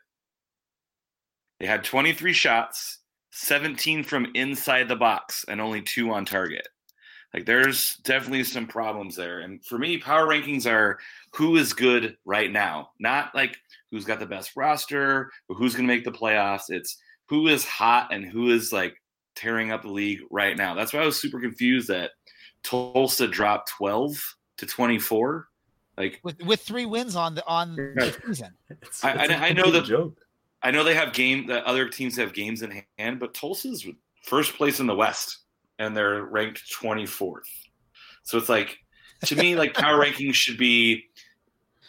They had 23 shots, 17 from inside the box, and only two on target. Like there's definitely some problems there. And for me, power rankings are who is good right now, not like who's got the best roster or who's going to make the playoffs. It's who is hot and who is like tearing up the league right now. That's why I was super confused that Tulsa dropped 12 to 24. Like with with three wins on the on the season. It's, I, I, I know the joke. I know they have game that other teams have games in hand, but Tulsa's first place in the West and they're ranked 24th. So it's like to me, like power rankings should be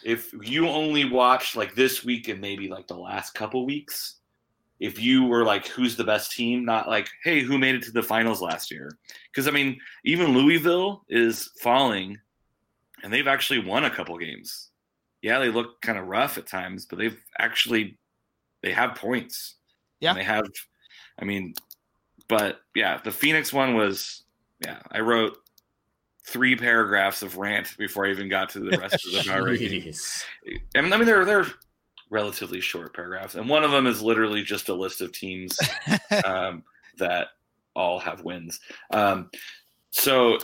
if you only watch like this week and maybe like the last couple weeks, if you were like, who's the best team, not like, hey, who made it to the finals last year? Because I mean, even Louisville is falling, and they've actually won a couple games. Yeah, they look kind of rough at times, but they've actually they have points. Yeah, and they have. I mean, but yeah, the Phoenix one was yeah. I wrote three paragraphs of rant before I even got to the rest of the power. I mean, I mean, they're they're relatively short paragraphs, and one of them is literally just a list of teams um, that all have wins. Um, so,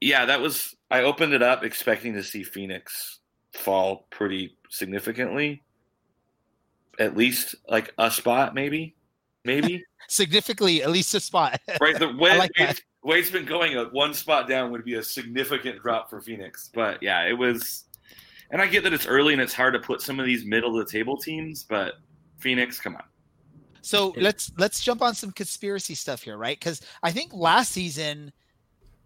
yeah, that was. I opened it up expecting to see Phoenix fall pretty significantly, at least like a spot, maybe, maybe significantly, at least a spot. right. The way like Wade's been going a one spot down would be a significant drop for Phoenix, but yeah, it was and I get that it's early and it's hard to put some of these middle of the table teams, but Phoenix, come on. So let's let's jump on some conspiracy stuff here, right? Because I think last season,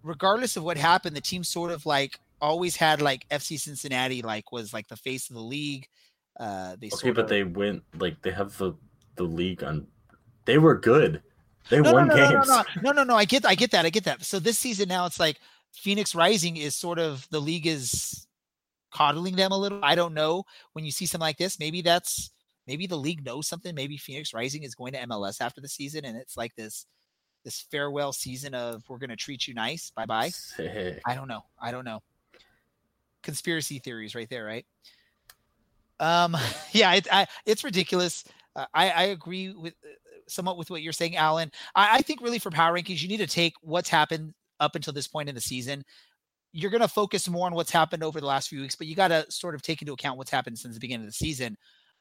regardless of what happened, the team sort of like always had like FC Cincinnati like was like the face of the league. Uh, they okay, but of... they went like they have the the league on. They were good. They no, won no, no, games. No, no, no, no, no. I get, I get that. I get that. So this season now, it's like Phoenix Rising is sort of the league is coddling them a little. I don't know. When you see something like this, maybe that's maybe the league knows something. Maybe Phoenix Rising is going to MLS after the season, and it's like this this farewell season of we're going to treat you nice. Bye bye. I don't know. I don't know. Conspiracy theories, right there, right? Um, yeah, it, I, it's ridiculous. Uh, I, I agree with uh, somewhat with what you're saying, Alan. I, I think really for power rankings, you need to take what's happened up until this point in the season you're going to focus more on what's happened over the last few weeks, but you got to sort of take into account what's happened since the beginning of the season.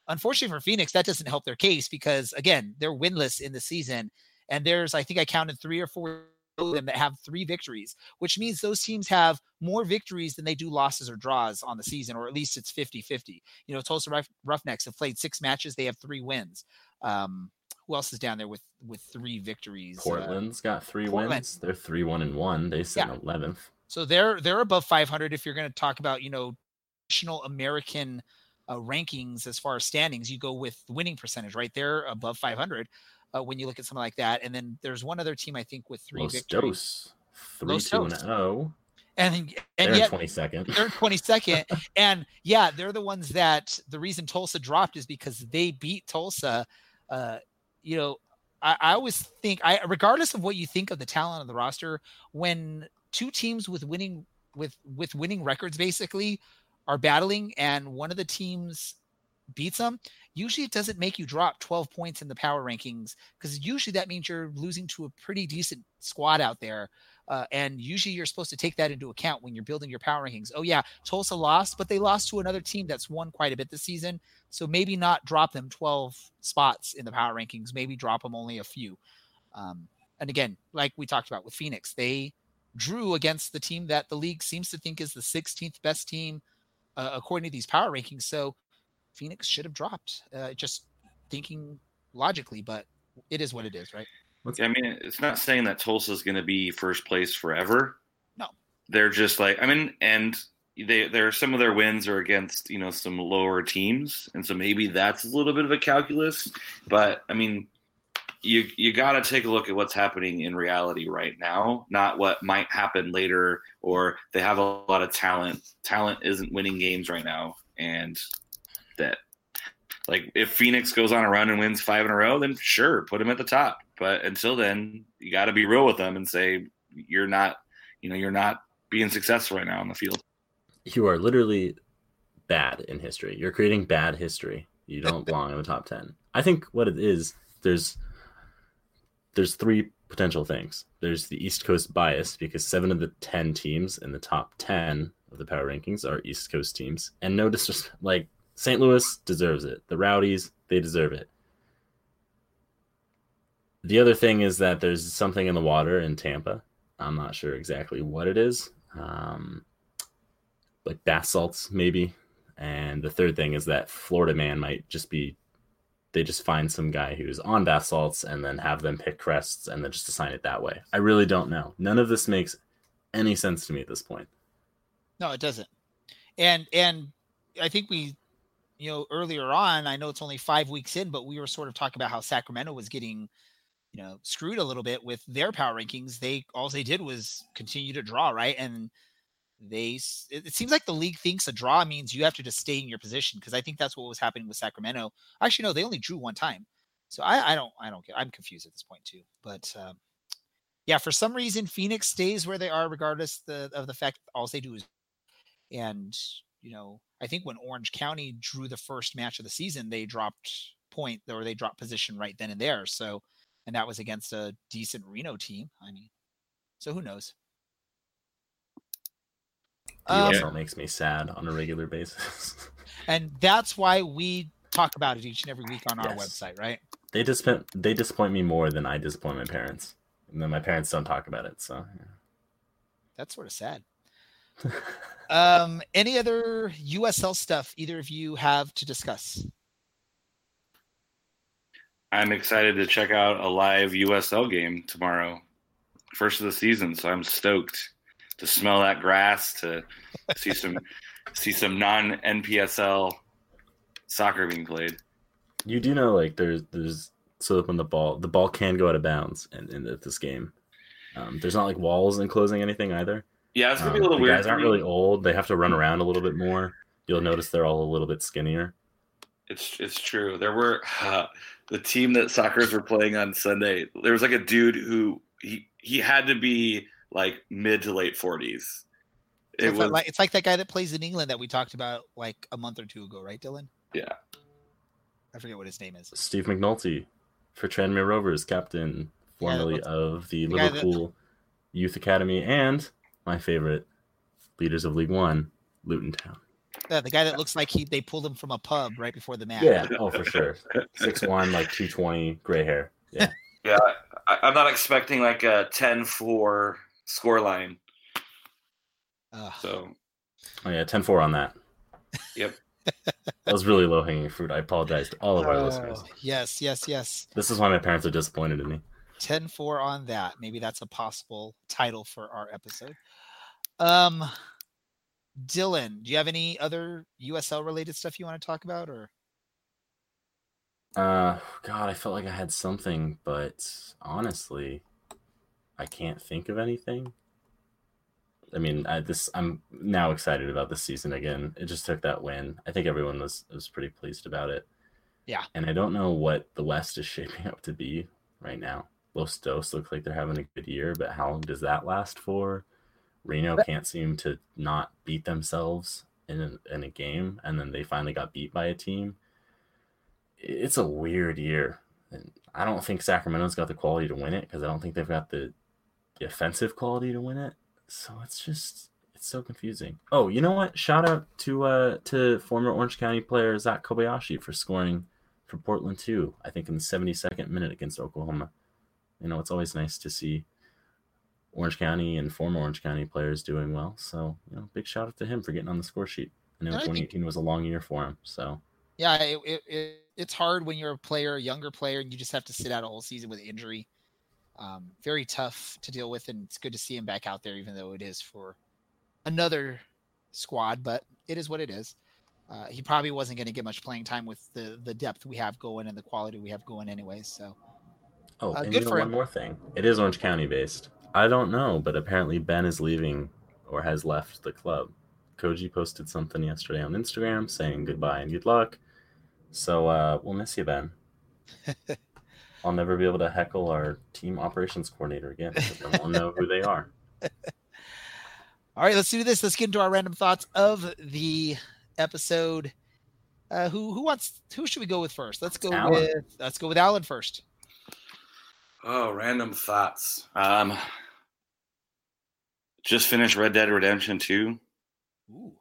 Unfortunately for Phoenix, that doesn't help their case because again, they're winless in the season. And there's, I think I counted three or four of them that have three victories, which means those teams have more victories than they do losses or draws on the season, or at least it's 50 50. You know, Tulsa Roughnecks have played six matches, they have three wins. Um, who else is down there with with three victories? Uh, Portland's uh, got three Portland. wins. They're three one and one. They sit yeah. 11th. So they're they're above 500 if you're going to talk about you know traditional American uh, rankings as far as standings. You go with winning percentage, right? They're above 500 uh, when you look at something like that. And then there's one other team I think with three Los victories. Dos, three Los two and oh. And and yet 22nd. They're 22nd. and yeah, they're the ones that the reason Tulsa dropped is because they beat Tulsa. Uh, you know, I, I always think I regardless of what you think of the talent of the roster, when two teams with winning with with winning records basically are battling and one of the teams beats them usually it doesn't make you drop 12 points in the power rankings because usually that means you're losing to a pretty decent squad out there uh, and usually you're supposed to take that into account when you're building your power rankings oh yeah tulsa lost but they lost to another team that's won quite a bit this season so maybe not drop them 12 spots in the power rankings maybe drop them only a few um, and again like we talked about with phoenix they drew against the team that the league seems to think is the 16th best team uh, according to these power rankings. So Phoenix should have dropped. Uh, just thinking logically, but it is what it is, right? I mean, it's not saying that Tulsa is going to be first place forever. No, they're just like I mean, and they there some of their wins are against you know some lower teams, and so maybe that's a little bit of a calculus. But I mean, you you got to take a look at what's happening in reality right now, not what might happen later. Or they have a lot of talent. Talent isn't winning games right now, and that like if Phoenix goes on a run and wins five in a row, then sure, put them at the top. But until then, you got to be real with them and say you're not, you know, you're not being successful right now on the field. You are literally bad in history. You're creating bad history. You don't belong in the top ten. I think what it is, there's there's three potential things. There's the East Coast bias because seven of the ten teams in the top ten of the power rankings are East Coast teams, and no disrespect, like St. Louis deserves it. The Rowdies, they deserve it. The other thing is that there's something in the water in Tampa. I'm not sure exactly what it is. Um, like bath salts, maybe. And the third thing is that Florida man might just be they just find some guy who's on bath salts and then have them pick crests and then just assign it that way. I really don't know. None of this makes any sense to me at this point. No, it doesn't. And and I think we you know, earlier on, I know it's only five weeks in, but we were sort of talking about how Sacramento was getting, you know, screwed a little bit with their power rankings. They all they did was continue to draw, right? And they it seems like the league thinks a draw means you have to just stay in your position because I think that's what was happening with Sacramento. Actually, no, they only drew one time, so I, I don't I don't get I'm confused at this point too. But um, yeah, for some reason Phoenix stays where they are regardless the, of the fact all they do is and you know I think when Orange County drew the first match of the season, they dropped point or they dropped position right then and there. So and that was against a decent Reno team. I mean, so who knows? USL um, makes me sad on a regular basis. and that's why we talk about it each and every week on our yes. website, right? They disappoint they disappoint me more than I disappoint my parents. And then my parents don't talk about it, so yeah. That's sort of sad. um any other USL stuff either of you have to discuss? I'm excited to check out a live USL game tomorrow. First of the season, so I'm stoked to smell that grass, to see some see some non NPSL soccer being played. You do know, like there's there's so when the ball the ball can go out of bounds in, in this game. Um, there's not like walls enclosing anything either. Yeah, it's gonna um, be a um, little the weird. Guys aren't really old. They have to run around a little bit more. You'll notice they're all a little bit skinnier. It's it's true. There were uh, the team that soccer's were playing on Sunday. There was like a dude who he he had to be like mid to late 40s. It it's, was, like, it's like that guy that plays in England that we talked about like a month or two ago, right, Dylan? Yeah. I forget what his name is. Steve McNulty for Tranmere Rovers, captain formerly yeah, of the, the Liverpool that... Youth Academy and my favorite leaders of League One, Luton Town. Yeah, the guy that looks like he they pulled him from a pub right before the match. Yeah, oh for sure. Six one, like two twenty, gray hair. Yeah. Yeah, I, am not expecting like a 10-4 scoreline. Uh, so, oh yeah, 10-4 on that. Yep. that was really low hanging fruit. I apologize to all of our listeners. Yes, yes, yes. This is why my parents are disappointed in me. 10 4 on that. Maybe that's a possible title for our episode. Um, Dylan, do you have any other USL related stuff you want to talk about or? Uh, God, I felt like I had something, but honestly, I can't think of anything. I mean, I, this I'm now excited about this season again. It just took that win. I think everyone was was pretty pleased about it. Yeah. And I don't know what the West is shaping up to be right now. Los Dos looks like they're having a good year, but how long does that last for? Reno can't seem to not beat themselves in a, in a game, and then they finally got beat by a team it's a weird year. And I don't think Sacramento's got the quality to win it because I don't think they've got the, the offensive quality to win it. So it's just it's so confusing. Oh, you know what? Shout out to uh to former Orange County player Zach Kobayashi for scoring for Portland too. I think in the 72nd minute against Oklahoma. You know, it's always nice to see Orange County and former Orange County players doing well. So, you know, big shout out to him for getting on the score sheet. I know 2018 was a long year for him. So, yeah, it, it, it, it's hard when you're a player, a younger player, and you just have to sit out a whole season with injury. Um, very tough to deal with, and it's good to see him back out there, even though it is for another squad. But it is what it is. Uh, he probably wasn't going to get much playing time with the the depth we have going and the quality we have going, anyways. So, oh, uh, and good you know, for one him. more thing. It is Orange County based. I don't know, but apparently Ben is leaving or has left the club. Koji posted something yesterday on Instagram saying goodbye and good luck. So uh, we'll miss you, Ben. I'll never be able to heckle our team operations coordinator again because no one know who they are. All right, let's do this. Let's get into our random thoughts of the episode. Uh, who who wants? Who should we go with first? Let's go Alan. with let's go with Alan first. Oh, random thoughts. Um, just finished Red Dead Redemption Two. Ooh.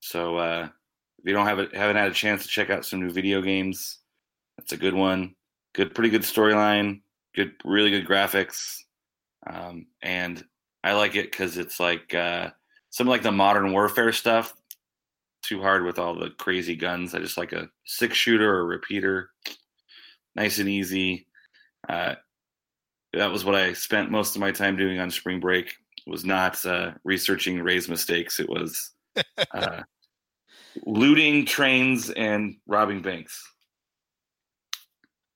So uh, if you don't have it, haven't had a chance to check out some new video games, that's a good one. Good, pretty good storyline. Good, really good graphics, um, and I like it because it's like uh, some like the modern warfare stuff. Too hard with all the crazy guns. I just like a six shooter or repeater, nice and easy. Uh, that was what I spent most of my time doing on spring break. Was not uh, researching Ray's mistakes. It was uh, looting trains and robbing banks.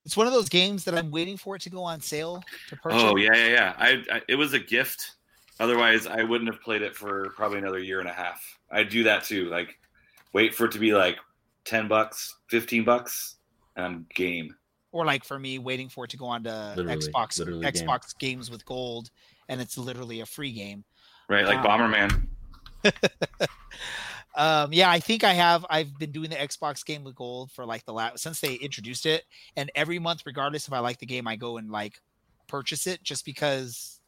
It's one of those games that I'm waiting for it to go on sale to purchase. Oh yeah, yeah, yeah. I, I it was a gift. Otherwise, I wouldn't have played it for probably another year and a half. I'd do that too. Like, wait for it to be like ten bucks, fifteen bucks, and I'm game. Or like for me, waiting for it to go on to Literally, Xbox literally game. Xbox games with gold, and it's literally a free game. Right, like Um, Bomberman. Um, yeah, I think I have. I've been doing the Xbox game with gold for like the last since they introduced it, and every month, regardless if I like the game, I go and like purchase it just because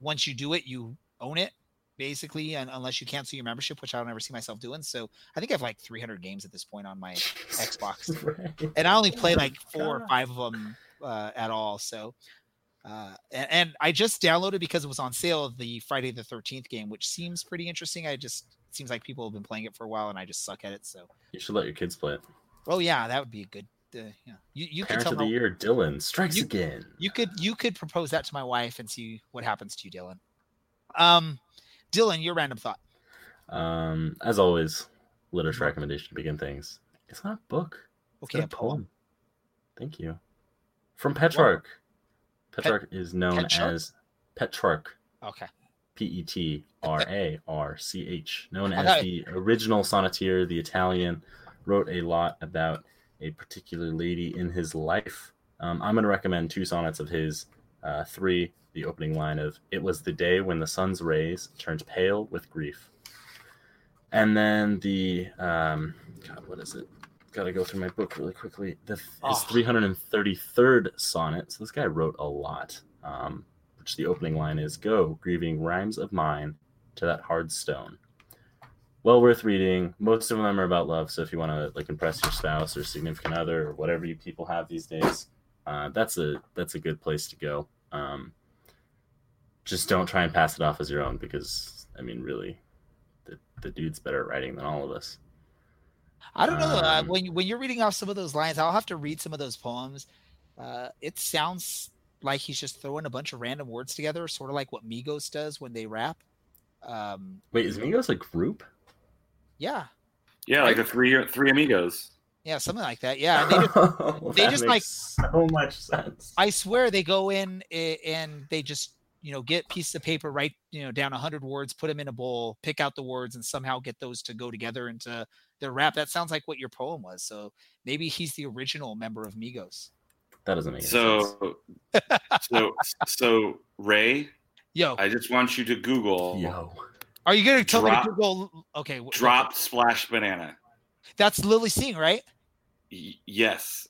once you do it, you own it basically, and unless you cancel your membership, which I don't ever see myself doing. So I think I have like 300 games at this point on my Xbox, Right. and I only play like four or five of them uh, at all. So. Uh, and, and I just downloaded because it was on sale the Friday the 13th game, which seems pretty interesting. I just it seems like people have been playing it for a while, and I just suck at it. So, You should let your kids play it. oh yeah, that would be a good. Uh, yeah, you you could Parent tell of the year, Dylan strikes You- again. you could you could propose that to my wife and see what happens to you, Dylan. Um, Dylan, your random thought. Um, as always, literature recommendation to begin things. It's not a book. Okay, not a poem. Thank you. From Petrarch. Petrarch is known Petrarch? as Petrarch. Okay. P E T R A R C H, known as the original sonneteer, the Italian, wrote a lot about a particular lady in his life. Um, I'm going to recommend two sonnets of his. Uh, three, the opening line of "It was the day when the sun's rays turned pale with grief," and then the um, God, what is it? Got to go through my book really quickly. The his Oh. 333rd sonnet. So this guy wrote a lot. Um, which the opening line is Go, grieving rhymes of mine to that hard stone. Well worth reading. Most of them are about love. So if you want to like impress your spouse or significant other or whatever you people have these days, uh, that's a that's a good place to go. Um, just don't try and pass it off as your own because I mean, really, the, the dude's better at writing than all of us. I don't know uh, Um, when you- when you're reading off some of those lines. I'll have to read some of those poems. Uh, it sounds like he's just throwing a bunch of random words together, sort of like what Migos does when they rap. Um, Wait, is Migos a group? yeah, Yeah, like the three three amigos. yeah, something like that. Yeah, and they just, they That just, makes like- so much sense. I swear they go in and they just you know get pieces of paper, write you know down a hundred words, put them in a bowl, pick out the words, and somehow get those to go together into their rap. That sounds like what your poem was. So maybe he's the original member of Migos. That doesn't make any sense. So, so, so Ray, Yo, I just want you to Google Yo. are you gonna tell drop- me to Google? Okay, wh- drop splash banana. That's Lily Singh, right? Y- yes,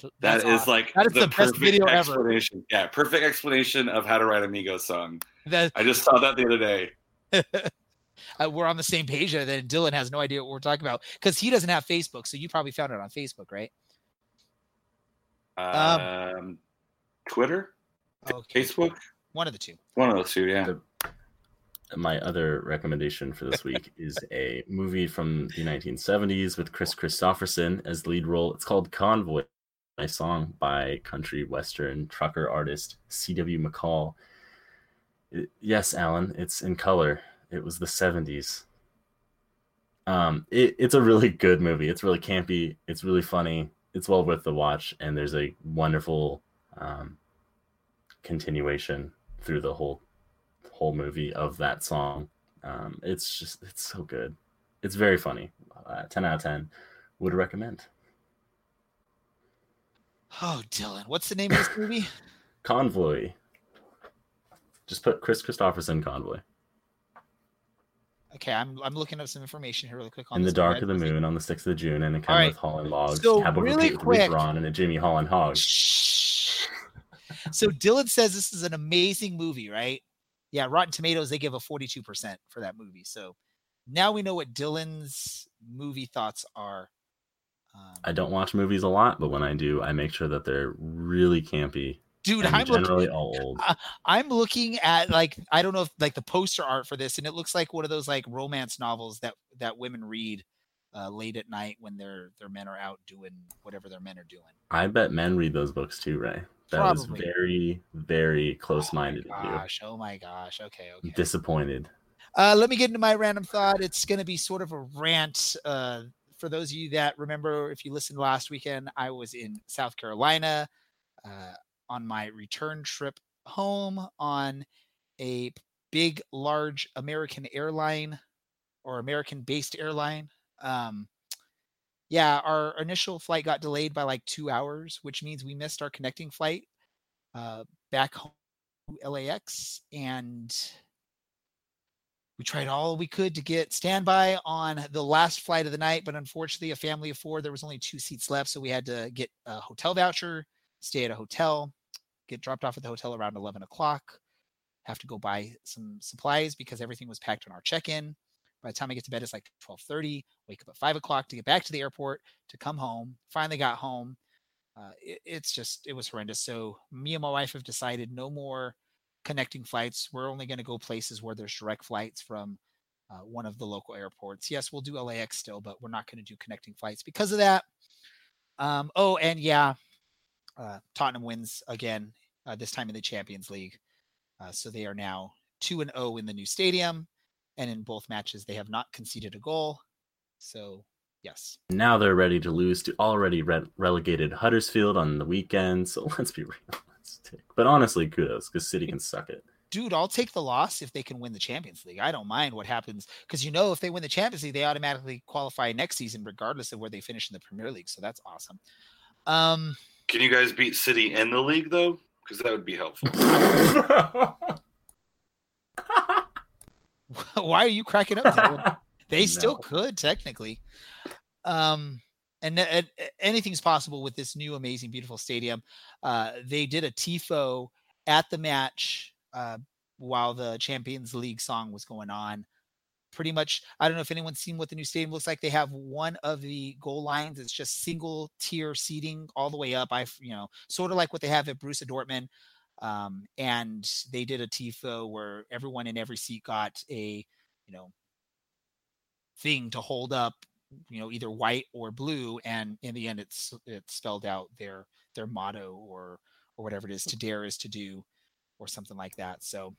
Th- that's awesome. like that is the, best perfect video ever. Yeah, perfect explanation of how to write a Migos song. That I just saw that the other day. uh, we're on the same page. there, Then Dylan has no idea what we're talking about because he doesn't have Facebook. So you probably found it on Facebook, right? Um, Twitter, Okay, Facebook, one of the two. one of those two. Yeah. my other recommendation for this week is a movie from the 1970s with Chris Christopherson as lead role. It's called Convoy, a song by country western trucker artist C.W. McCall. It- yes, Alan, it's in color. It was the 70s. Um, it, it's a really good movie. It's really campy. It's really funny. It's well worth the watch, and there's a wonderful um, continuation through the whole whole movie of that song. Um, it's just it's so good. It's very funny. Uh, ten out of ten. Would recommend. Oh, Dylan, what's the name of this movie? Convoy. Just put Chris Christopherson Convoy. Okay, I'm I'm looking up some information here really quick on In the dark of the moon on the sixth of June, and it came right. with Holland logs. So, really quick- Ron and a Jimmy Holland hog. Shh. So Dylan says this is an amazing movie, right? Yeah, Rotten Tomatoes they give a 42% for that movie. So now we know what Dylan's movie thoughts are. Um, I don't watch movies a lot, but when I do, I make sure that they're really campy dude, I'm generally looking, all old. I'm looking at like I don't know if like the poster art for this, and it looks like one of those like romance novels that that women read uh, late at night when their their men are out doing whatever their men are doing. I bet men read those books too, Ray. That is Probably. very, very close-minded Oh my gosh! Oh my gosh! Okay, okay. Disappointed. Uh, let me get into my random thought. It's going to be sort of a rant. Uh, for those of you that remember, if you listened last weekend, I was in South Carolina uh, on my return trip home on a big, large American airline or American based airline. Um, yeah, our initial flight got delayed by like two hours, which means we missed our connecting flight uh, back home to LAX. And we tried all we could to get standby on the last flight of the night, but unfortunately, a family of four, there was only two seats left. So we had to get a hotel voucher, stay at a hotel, get dropped off at the hotel around 11 o'clock, have to go buy some supplies because everything was packed on our check in. By the time I get to bed, it's like 12:30. Wake up at five o'clock to get back to the airport to come home. Finally got home. Uh, it, it's just it was horrendous. So me and my wife have decided no more connecting flights. We're only going to go places where there's direct flights from uh, one of the local airports. Yes, we'll do LAX still, but we're not going to do connecting flights because of that. Um, oh, and yeah, uh, Tottenham wins again uh, this time in the Champions League, uh, so they are now two and zero oh in the new stadium, and in both matches they have not conceded a goal. So yes, now they're ready to lose to already re- relegated Huddersfield on the weekend. So let's be real. But honestly, kudos because City can suck it. Dude, I'll take the loss if they can win the Champions League. I don't mind what happens because you know if they win the Champions League, they automatically qualify next season, regardless of where they finish in the Premier League. So that's awesome. Um, can you guys beat City in the league though? Because that would be helpful. Why are you cracking up? they no. still could technically. Um, and, and anything's possible with this new amazing beautiful stadium. Uh, they did a tifo at the match uh, while the champions league song was going on. Pretty much i don't know if anyone's seen what the new stadium looks like. They have one of the goal lines it's just single tier seating all the way up. I you know sort of like what they have at Borussia Dortmund. Um, and they did a tifo where everyone in every seat got a you know thing to hold up you know either white or blue and in the end it's it spelled out their their motto or or whatever it is to dare is to do or something like that. So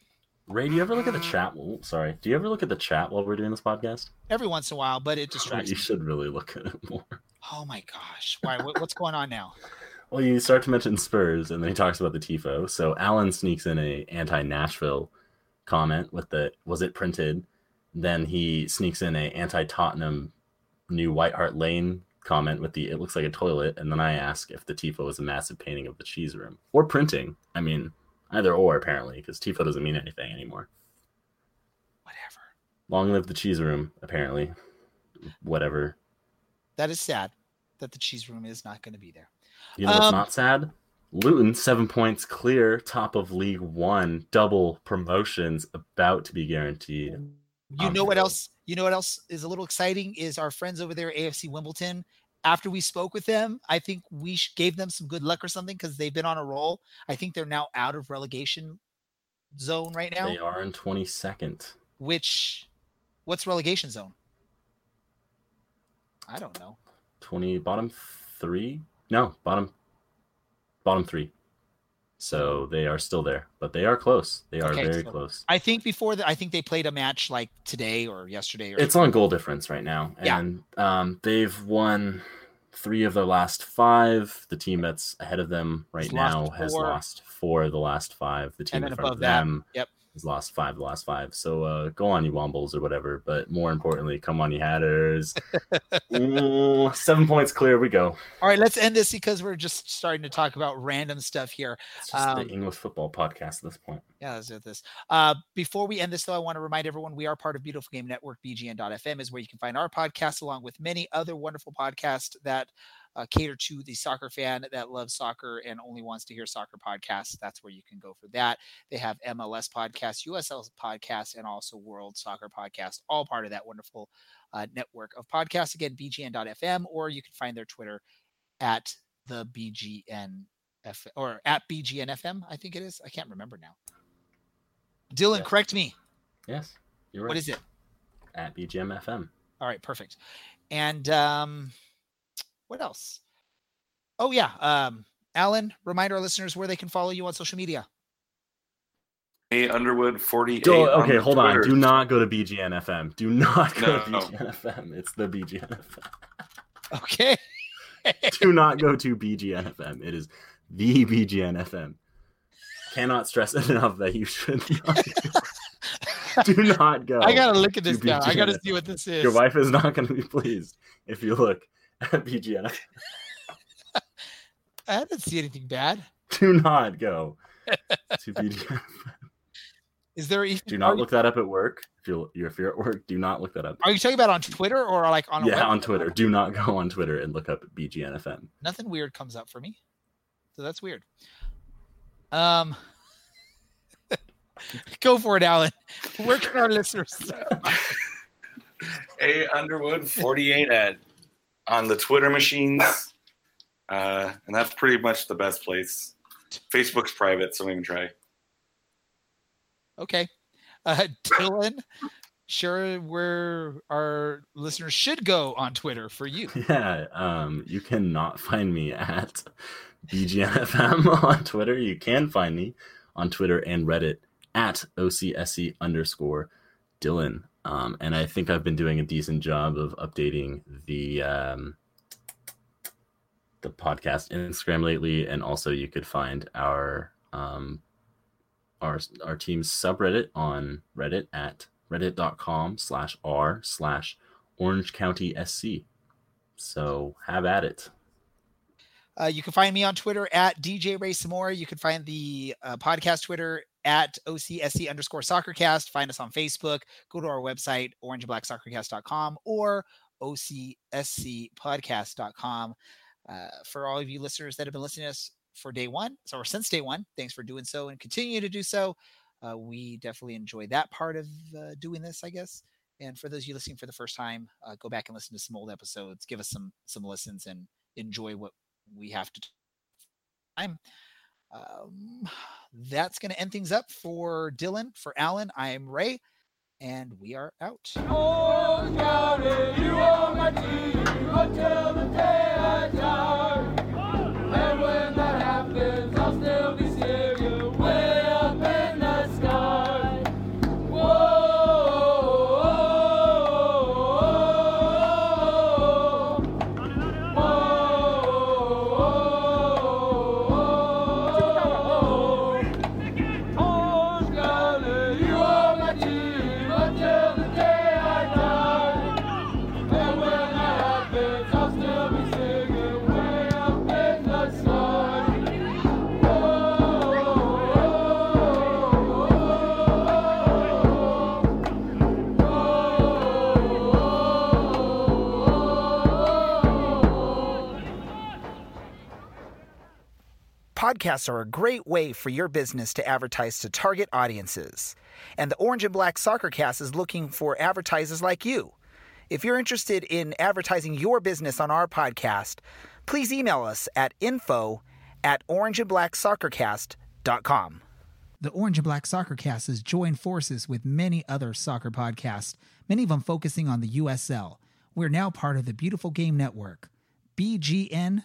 ray do you ever look at the chat sorry do you ever look at the chat while we're doing this podcast? Every once in a while but it oh, distracts you me. should really look at it more. Oh my gosh. Why what, what's going on now? Well you start to mention spurs and then he talks about the tifo. So alan sneaks in a anti-nashville comment with the was it printed? Then he sneaks in a anti-tottenham new White Hart Lane comment with the it looks like a toilet, and then I ask if the tifo is a massive painting of the cheese room or printing. I mean, either or apparently, because tifo doesn't mean anything anymore. Whatever. Long live the cheese room, apparently. Whatever. That is sad that the cheese room is not going to be there. You know um, what's not sad? Luton, seven points clear, top of League One, double promotions about to be guaranteed. You know um, what else? You know what else is a little exciting is our friends over there, AFC Wimbledon. After we spoke with them, I think we gave them some good luck or something because they've been on a roll. I think they're now out of relegation zone right now. They are in 22nd. Which, what's relegation zone? I don't know. 20 bottom three? No, bottom bottom three. So they are still there, but they are close. They are okay, very so close. I think before that, I think they played a match like today or yesterday. Or it's on goal difference right now, and yeah. um, they've won three of their last five. The team that's ahead of them right now has lost four of the last five. The team in front of them, that, yep has lost five the last five. So uh, go on, you Wombles or whatever. But more importantly, come on, you Hatters. mm, seven points clear. We go. All right, let's end this because we're just starting to talk about random stuff here. It's just um, the English football podcast at this point. Yeah, let's do this. Uh, before we end this, though, I want to remind everyone we are part of Beautiful Game Network. BGN.FM is where you can find our podcast along with many other wonderful podcasts that uh, cater to the soccer fan that loves soccer and only wants to hear soccer podcasts. That's where you can go for that. They have MLS podcasts, USL podcasts, and also World Soccer podcast, all part of that wonderful uh, network of podcasts. Again, bgn.fm, or you can find their Twitter at the BGN F- or at BGNFM, I think it is. I can't remember now. Dylan, yes. correct me. Yes, you're right. What is it? At BGMFM. All right, perfect. And um, what else? Oh yeah, um, Alan, remind our listeners where they can follow you on social media. A Underwood 48. Do- on okay, the hold on. Do not go to BGN FM. Do not go to No. BGN FM. It's the BGN FM. Okay. Do not go to BGN FM. It is the BGN FM. Cannot stress it enough that you should not go. do not go. I gotta look at this to now. I gotta see what this is. Your wife is not going to be pleased if you look at BGN. I didn't see anything bad. Do not go to BGN. Is there even? Do are, not you- look that up at work. If you're if you're at work, do not look that up. are you talking about on Twitter or like on? Yeah, web- on Twitter. Do not go on Twitter and look up BGN FM. Nothing weird comes up for me, so that's weird. Um, go for it, Alan. Where can our listeners? A Underwood 48 at on the Twitter machines. Uh, and that's pretty much the best place. Facebook's private, so don't even try. Okay, uh, Dylan. Sure, where our listeners should go on Twitter for you. Yeah, um, you cannot find me at BGNFM on Twitter. You can find me on Twitter and Reddit at OCSC underscore Dylan. Um, and I think I've been doing a decent job of updating the um, the podcast Instagram lately, and also you could find our um, our our team's subreddit on Reddit at reddit.com slash r slash Orange County SC. So have at it. Uh, you can find me on Twitter at DJ Ray Samora. You can find the uh, podcast Twitter at OCSC underscore soccercast. Find us on Facebook. Go to our website, orangeandblacksoccercast.com or OCSCpodcast.com. Uh, for all of you listeners that have been listening to us for day one, so or since day one, thanks for doing so and continue to do so. Uh, we definitely enjoy that part of uh, doing this, I guess. And for those of you listening for the first time, uh, go back and listen to some old episodes. Give us some some listens and enjoy what we have to time. Um, that's going to end things up for Dylan. For Alan, I am Ray, and we are out. Podcasts are a great way for your business to advertise to target audiences. And the Orange and Black Soccer Cast is looking for advertisers like you. If you're interested in advertising your business on our podcast, please email us at info at orangeandblacksoccercast.com. The Orange and Black Soccer Cast has joined forces with many other soccer podcasts, many of them focusing on the USL. We're now part of the Beautiful Game Network, bgn.fm.